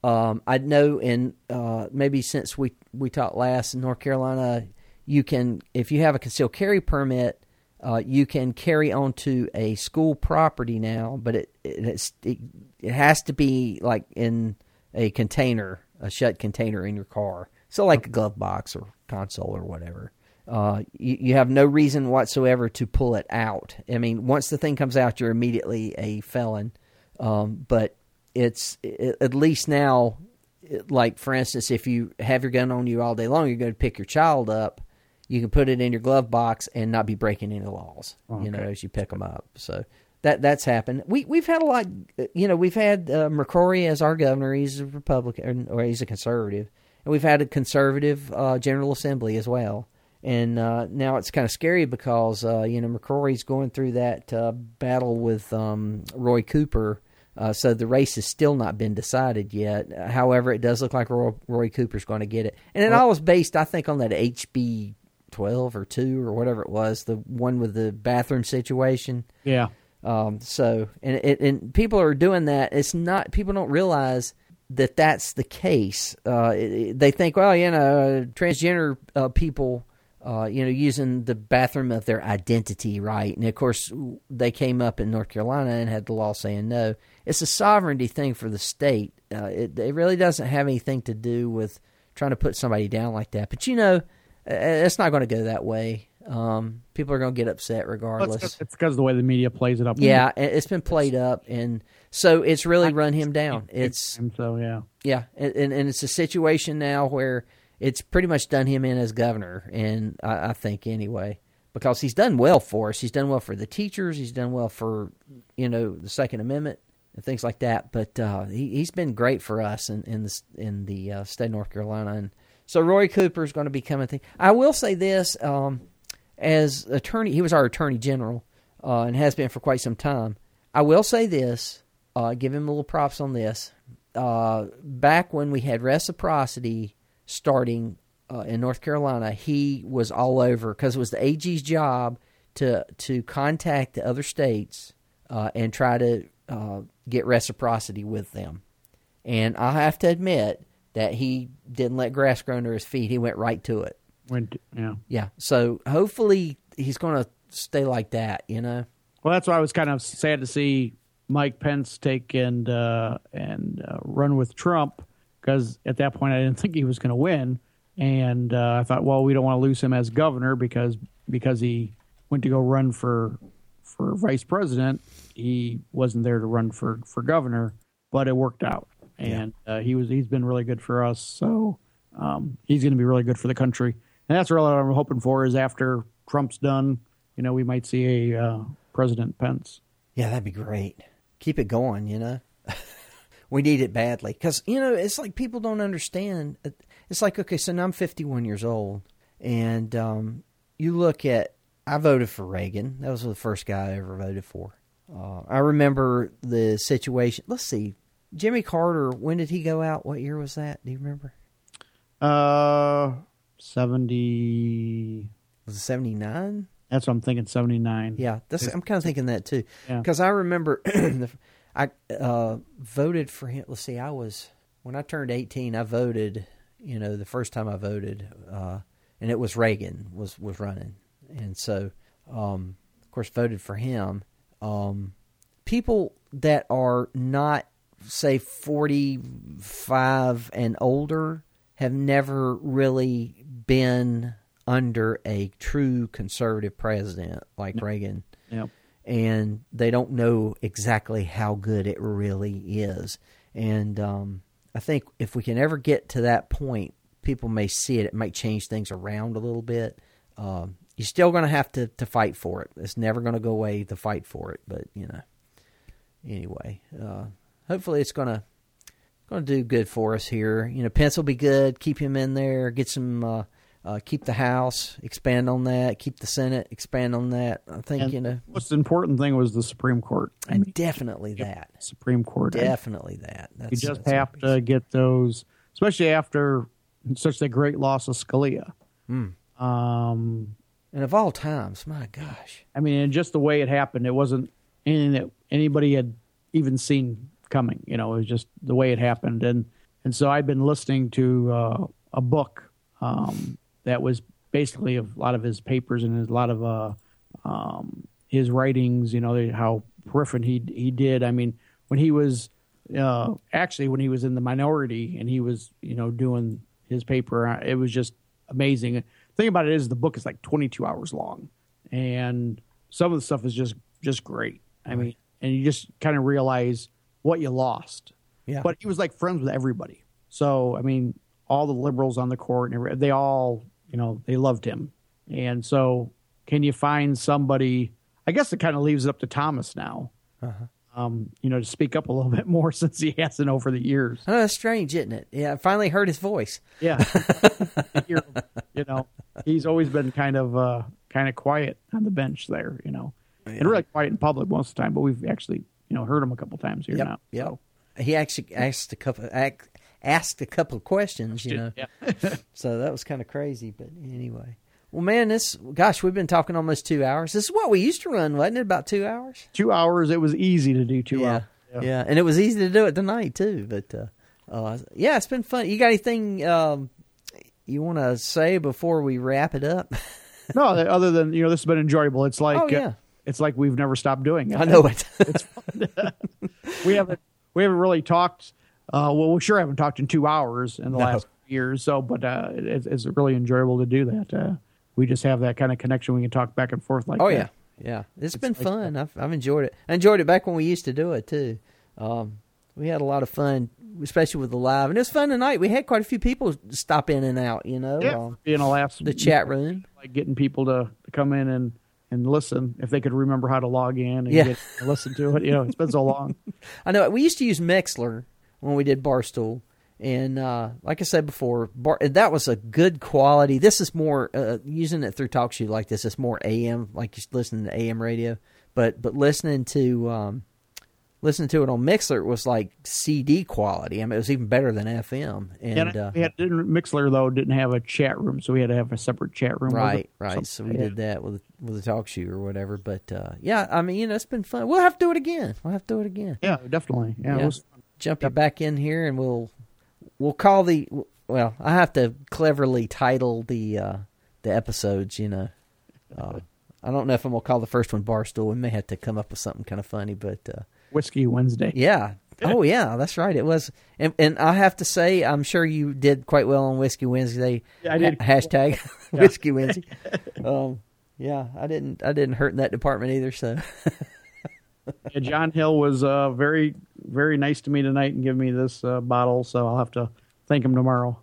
Um, I know in uh, maybe since we we talked last in North Carolina, you can if you have a concealed carry permit, uh, you can carry onto a school property now, but it it, it it has to be like in a container, a shut container in your car, so like a glove box or console or whatever. Uh, you, you have no reason whatsoever to pull it out. I mean, once the thing comes out, you're immediately a felon. Um, but it's it, at least now, like for instance, if you have your gun on you all day long, you're going to pick your child up. You can put it in your glove box and not be breaking any laws. You know, as you pick them up. So that that's happened. We we've had a lot. You know, we've had uh, McCrory as our governor. He's a Republican or he's a conservative, and we've had a conservative uh, General Assembly as well. And uh, now it's kind of scary because uh, you know McCrory's going through that uh, battle with um, Roy Cooper. Uh, so the race has still not been decided yet. However, it does look like Roy, Roy Cooper's going to get it, and it all was based, I think, on that HB twelve or two or whatever it was, the one with the bathroom situation. Yeah. Um, so, and it, and people are doing that. It's not people don't realize that that's the case. Uh, it, they think, well, you know, transgender uh, people, uh, you know, using the bathroom of their identity, right? And of course, they came up in North Carolina and had the law saying no. It's a sovereignty thing for the state. Uh, it, it really doesn't have anything to do with trying to put somebody down like that. But you know, it's not going to go that way. Um, people are going to get upset regardless. It's because of the way the media plays it up. Yeah, it- it's been played up, and so it's really run him down. It's so yeah. yeah, and and it's a situation now where it's pretty much done him in as governor, and I, I think anyway because he's done well for us. He's done well for the teachers. He's done well for you know the Second Amendment and things like that. But uh, he he's been great for us in in the in the uh, state of North Carolina, and so Roy Cooper is going to be coming. Thing. I will say this. Um, as attorney, he was our attorney general uh, and has been for quite some time. I will say this, uh, give him a little props on this. Uh, back when we had reciprocity starting uh, in North Carolina, he was all over because it was the AG's job to to contact the other states uh, and try to uh, get reciprocity with them. And I have to admit that he didn't let grass grow under his feet. He went right to it. When yeah. Yeah. So hopefully he's going to stay like that, you know? Well, that's why I was kind of sad to see Mike Pence take and uh, and uh, run with Trump because at that point I didn't think he was going to win, and uh, I thought, well, we don't want to lose him as governor because because he went to go run for for vice president, he wasn't there to run for for governor, but it worked out, and uh, he was he's been really good for us, so um, he's going to be really good for the country, and that's really what I'm hoping for is after Trump's done, you know, we might see a uh, President Pence. Yeah, that'd be great. Keep it going, you know? we need it badly. Because, you know, it's like people don't understand. It's like, okay, so now I'm 51 years old, and um, you look at, I voted for Reagan. That was the first guy I ever voted for. Uh, I remember the situation. Let's see. Jimmy Carter, when did he go out? What year was that? Do you remember? Uh, seventy was it seventy nine? That's what I'm thinking. Seventy nine. Yeah, that's I'm kind of thinking that too. Yeah. Because I remember the, I uh, voted for him. Let's see, I was when I turned 18. I voted. You know, the first time I voted, uh, and it was Reagan was was running, and so um, of course voted for him. Um, people that are not say 45 and older have never really been under a true conservative president like Reagan Yep. and they don't know exactly how good it really is. And um, I think if we can ever get to that point, people may see it. It might change things around a little bit. Um, you're still going to have to to fight for it. It's never going to go away. The fight for it, but you know. Anyway, uh, hopefully it's going to going to do good for us here. You know, Pence will be good. Keep him in there. Get some. Uh, uh, keep the House. Expand on that. Keep the Senate. Expand on that. I think And you know. What's the important thing was the Supreme Court. I And mean, definitely that. Supreme Court. Definitely that. That's, you just have to get those, especially after such a great loss of Scalia. Mm. Um, And of all times, my gosh. I mean, and just the way it happened, it wasn't anything that anybody had even seen coming. You know, it was just the way it happened, and and so I'd been listening to uh, a book um, that was basically a lot of his papers and a lot of uh, um, his writings. You know, how prolific he he did. I mean, when he was uh, actually when he was in the minority and he was you know doing his paper, uh, it was just amazing. The thing about it is the book is like 22 hours long, and some of the stuff is just just great. I mean, and you just kind of realize what you lost. Yeah. But he was like friends with everybody. So I mean, all the liberals on the court and they all you know they loved him. And so, can you find somebody? I guess it kind of leaves it up to Thomas now. Um, you know, to speak up a little bit more since he hasn't over the years. Know that's strange, isn't it? Yeah, I finally heard his voice. Yeah, You're- know, he's always been kind of uh, kind of quiet on the bench there. You know, and really quiet in public most of the time. But we've actually you know heard him a couple times here Yep. now. Yep. So, He actually asked a couple asked a couple of questions, you know. yeah. So that was kind of crazy, but anyway. Well, man, this gosh, we've been talking almost two hours. This is what we used to run, wasn't it? About two hours. two hours. It was easy to do two yeah. hours. yeah, and it was easy to do it tonight too. But uh, uh, yeah, it's been fun. You got anything um, you want to say before we wrap it up? No, other than you know, this has been enjoyable. It's like Oh, yeah. uh, it's like we've never stopped doing it. I know it. we haven't we haven't really talked. Uh, well, we sure haven't talked in two hours in the No. last years. So, but uh, it, it's- it's really enjoyable to do that. Uh, we just have that kind of connection. We can talk back and forth like Oh that. yeah, yeah. It's been like fun. I've I've enjoyed it. I enjoyed it back when we used to do it too. Um, we had a lot of fun, especially with the live, and it was fun tonight. We had quite a few people stop in and out. You know, Yeah, um, being a last the chat room. like getting people to, to come in and and listen if they could remember how to log in and Yeah. get, listen to it. You know, it's been so long. I know we used to use Mixlr when we did Barstool, and uh, like I said before, Bar- that was a good quality. This is more uh, using it through TalkShoe like this. It's more AM, like you're listening to AM radio. But but listening to um, listening to it on Mixlr it was like CD quality. I mean, it was even better than FM. And, And uh, we had Mixlr though didn't have a chat room, so we had to have a separate chat room. right, right. So we Something- did that with with the TalkShoe or whatever. But uh, yeah, I mean, you know, it's been fun. We'll have to do it again. We'll have to do it again. Yeah, definitely. Yeah, Yeah. Was, jump you back in here and we'll we'll call the well i have to cleverly title the uh the episodes you know uh, i don't know if i'm gonna call the first one barstool we may have to come up with something kind of funny but uh Whiskey Wednesday. yeah oh yeah that's right it was and and i have to say i'm sure you did quite well on whiskey wednesday Yeah, I did. Ha- hashtag whiskey wednesday um yeah i didn't i didn't hurt in that department either so Yeah, John Hill was uh, very, very nice to me tonight and give me this uh, bottle, so I'll have to thank him tomorrow.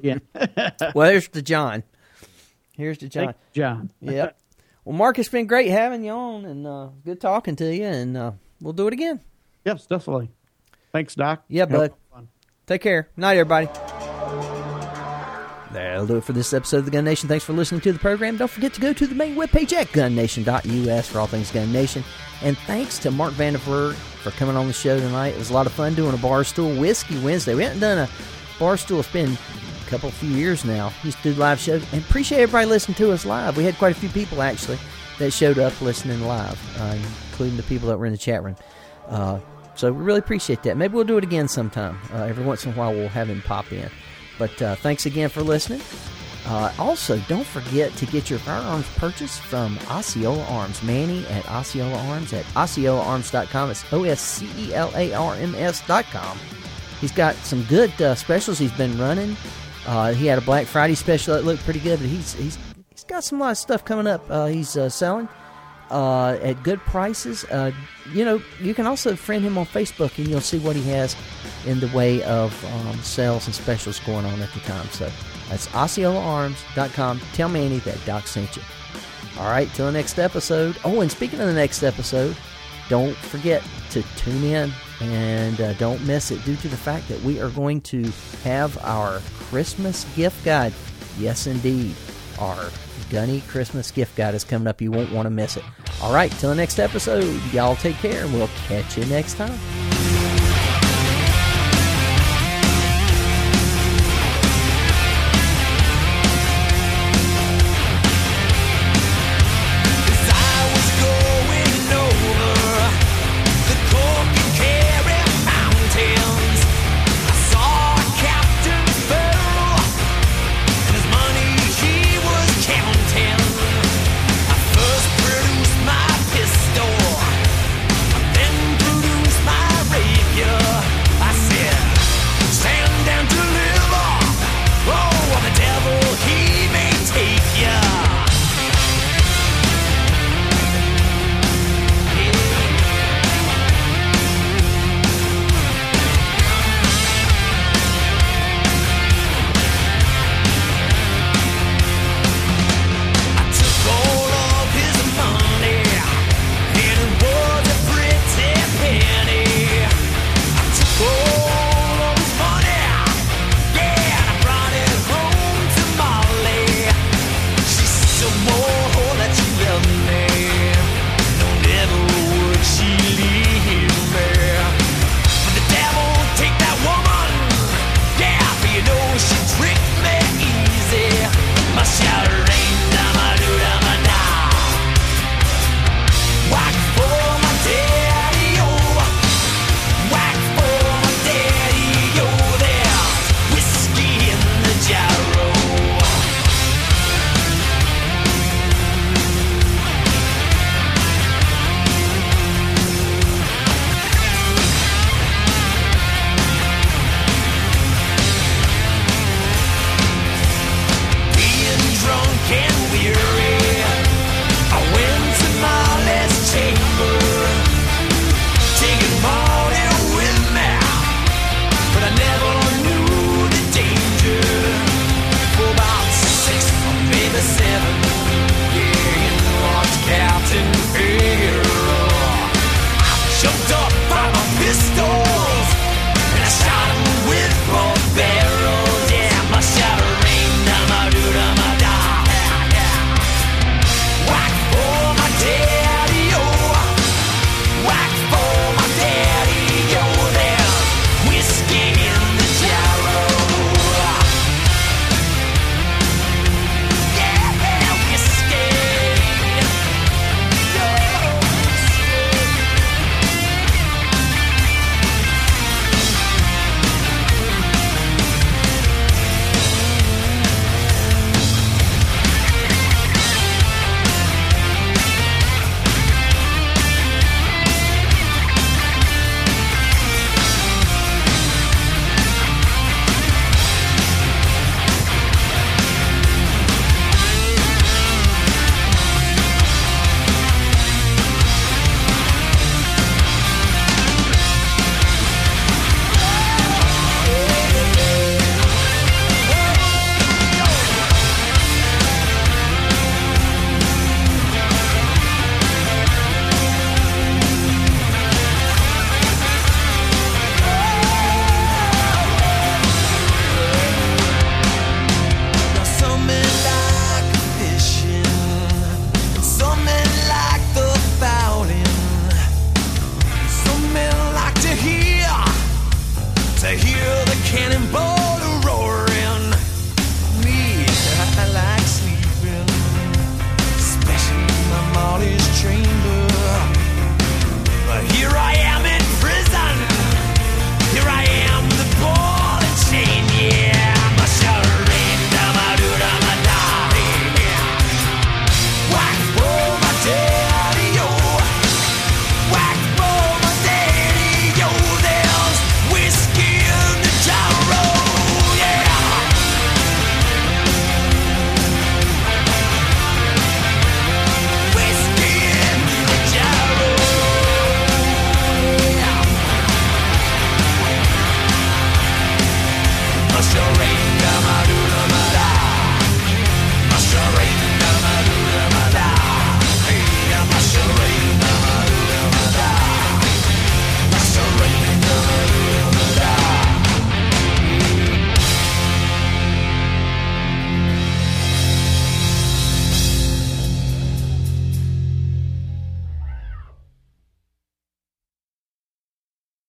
Yeah, well here's to john here's to john thank John. Yep. Well, Mark, it's been great having you on, and uh, good talking to you, and uh, we'll do it again. Yes, definitely. Thanks, Doc. Yeah, Have bud. fun. Take care. Night, everybody. That'll do it for this episode of the Gun Nation. Thanks for listening to the program. Don't forget to go to the main webpage at gunnation.us for all things Gun Nation. And thanks to Mark Vanderberg for coming on the show tonight. It was a lot of fun doing a Barstool Whiskey Wednesday. We haven't done a Barstool. It's been couple few years now. Used to do live shows, and appreciate everybody listening to us live. We had quite a few people actually that showed up listening live, uh, including the people that were in the chat room. Uh, so we really appreciate that. Maybe we'll do it again sometime. Uh, every once in a while, we'll have him pop in. But uh, thanks again for listening. Uh, also, don't forget to get your firearms purchased from Osceola Arms. Manny at Osceola Arms at OsceolaArms.com. It's O S C E L A R M S.com. He's got some good uh, specials he's been running. Uh, he had a Black Friday special that looked pretty good, but he's he's he's got some lot of stuff coming up. He's selling uh, at good prices. Uh, you know, you can also friend him on Facebook, and you'll see what he has in the way of um, sales and specials going on at the time. So that's OsceolaArms.com. Tell Manny that Doc sent you. All right, till the next episode. Oh, and speaking of the next episode, don't forget to tune in and uh, don't miss it due to the fact that we are going to have our Christmas gift guide. Yes, indeed. Our Gunny Christmas gift guide is coming up. You won't want to miss it. All right, till the next episode, y'all take care, and we'll catch you next time.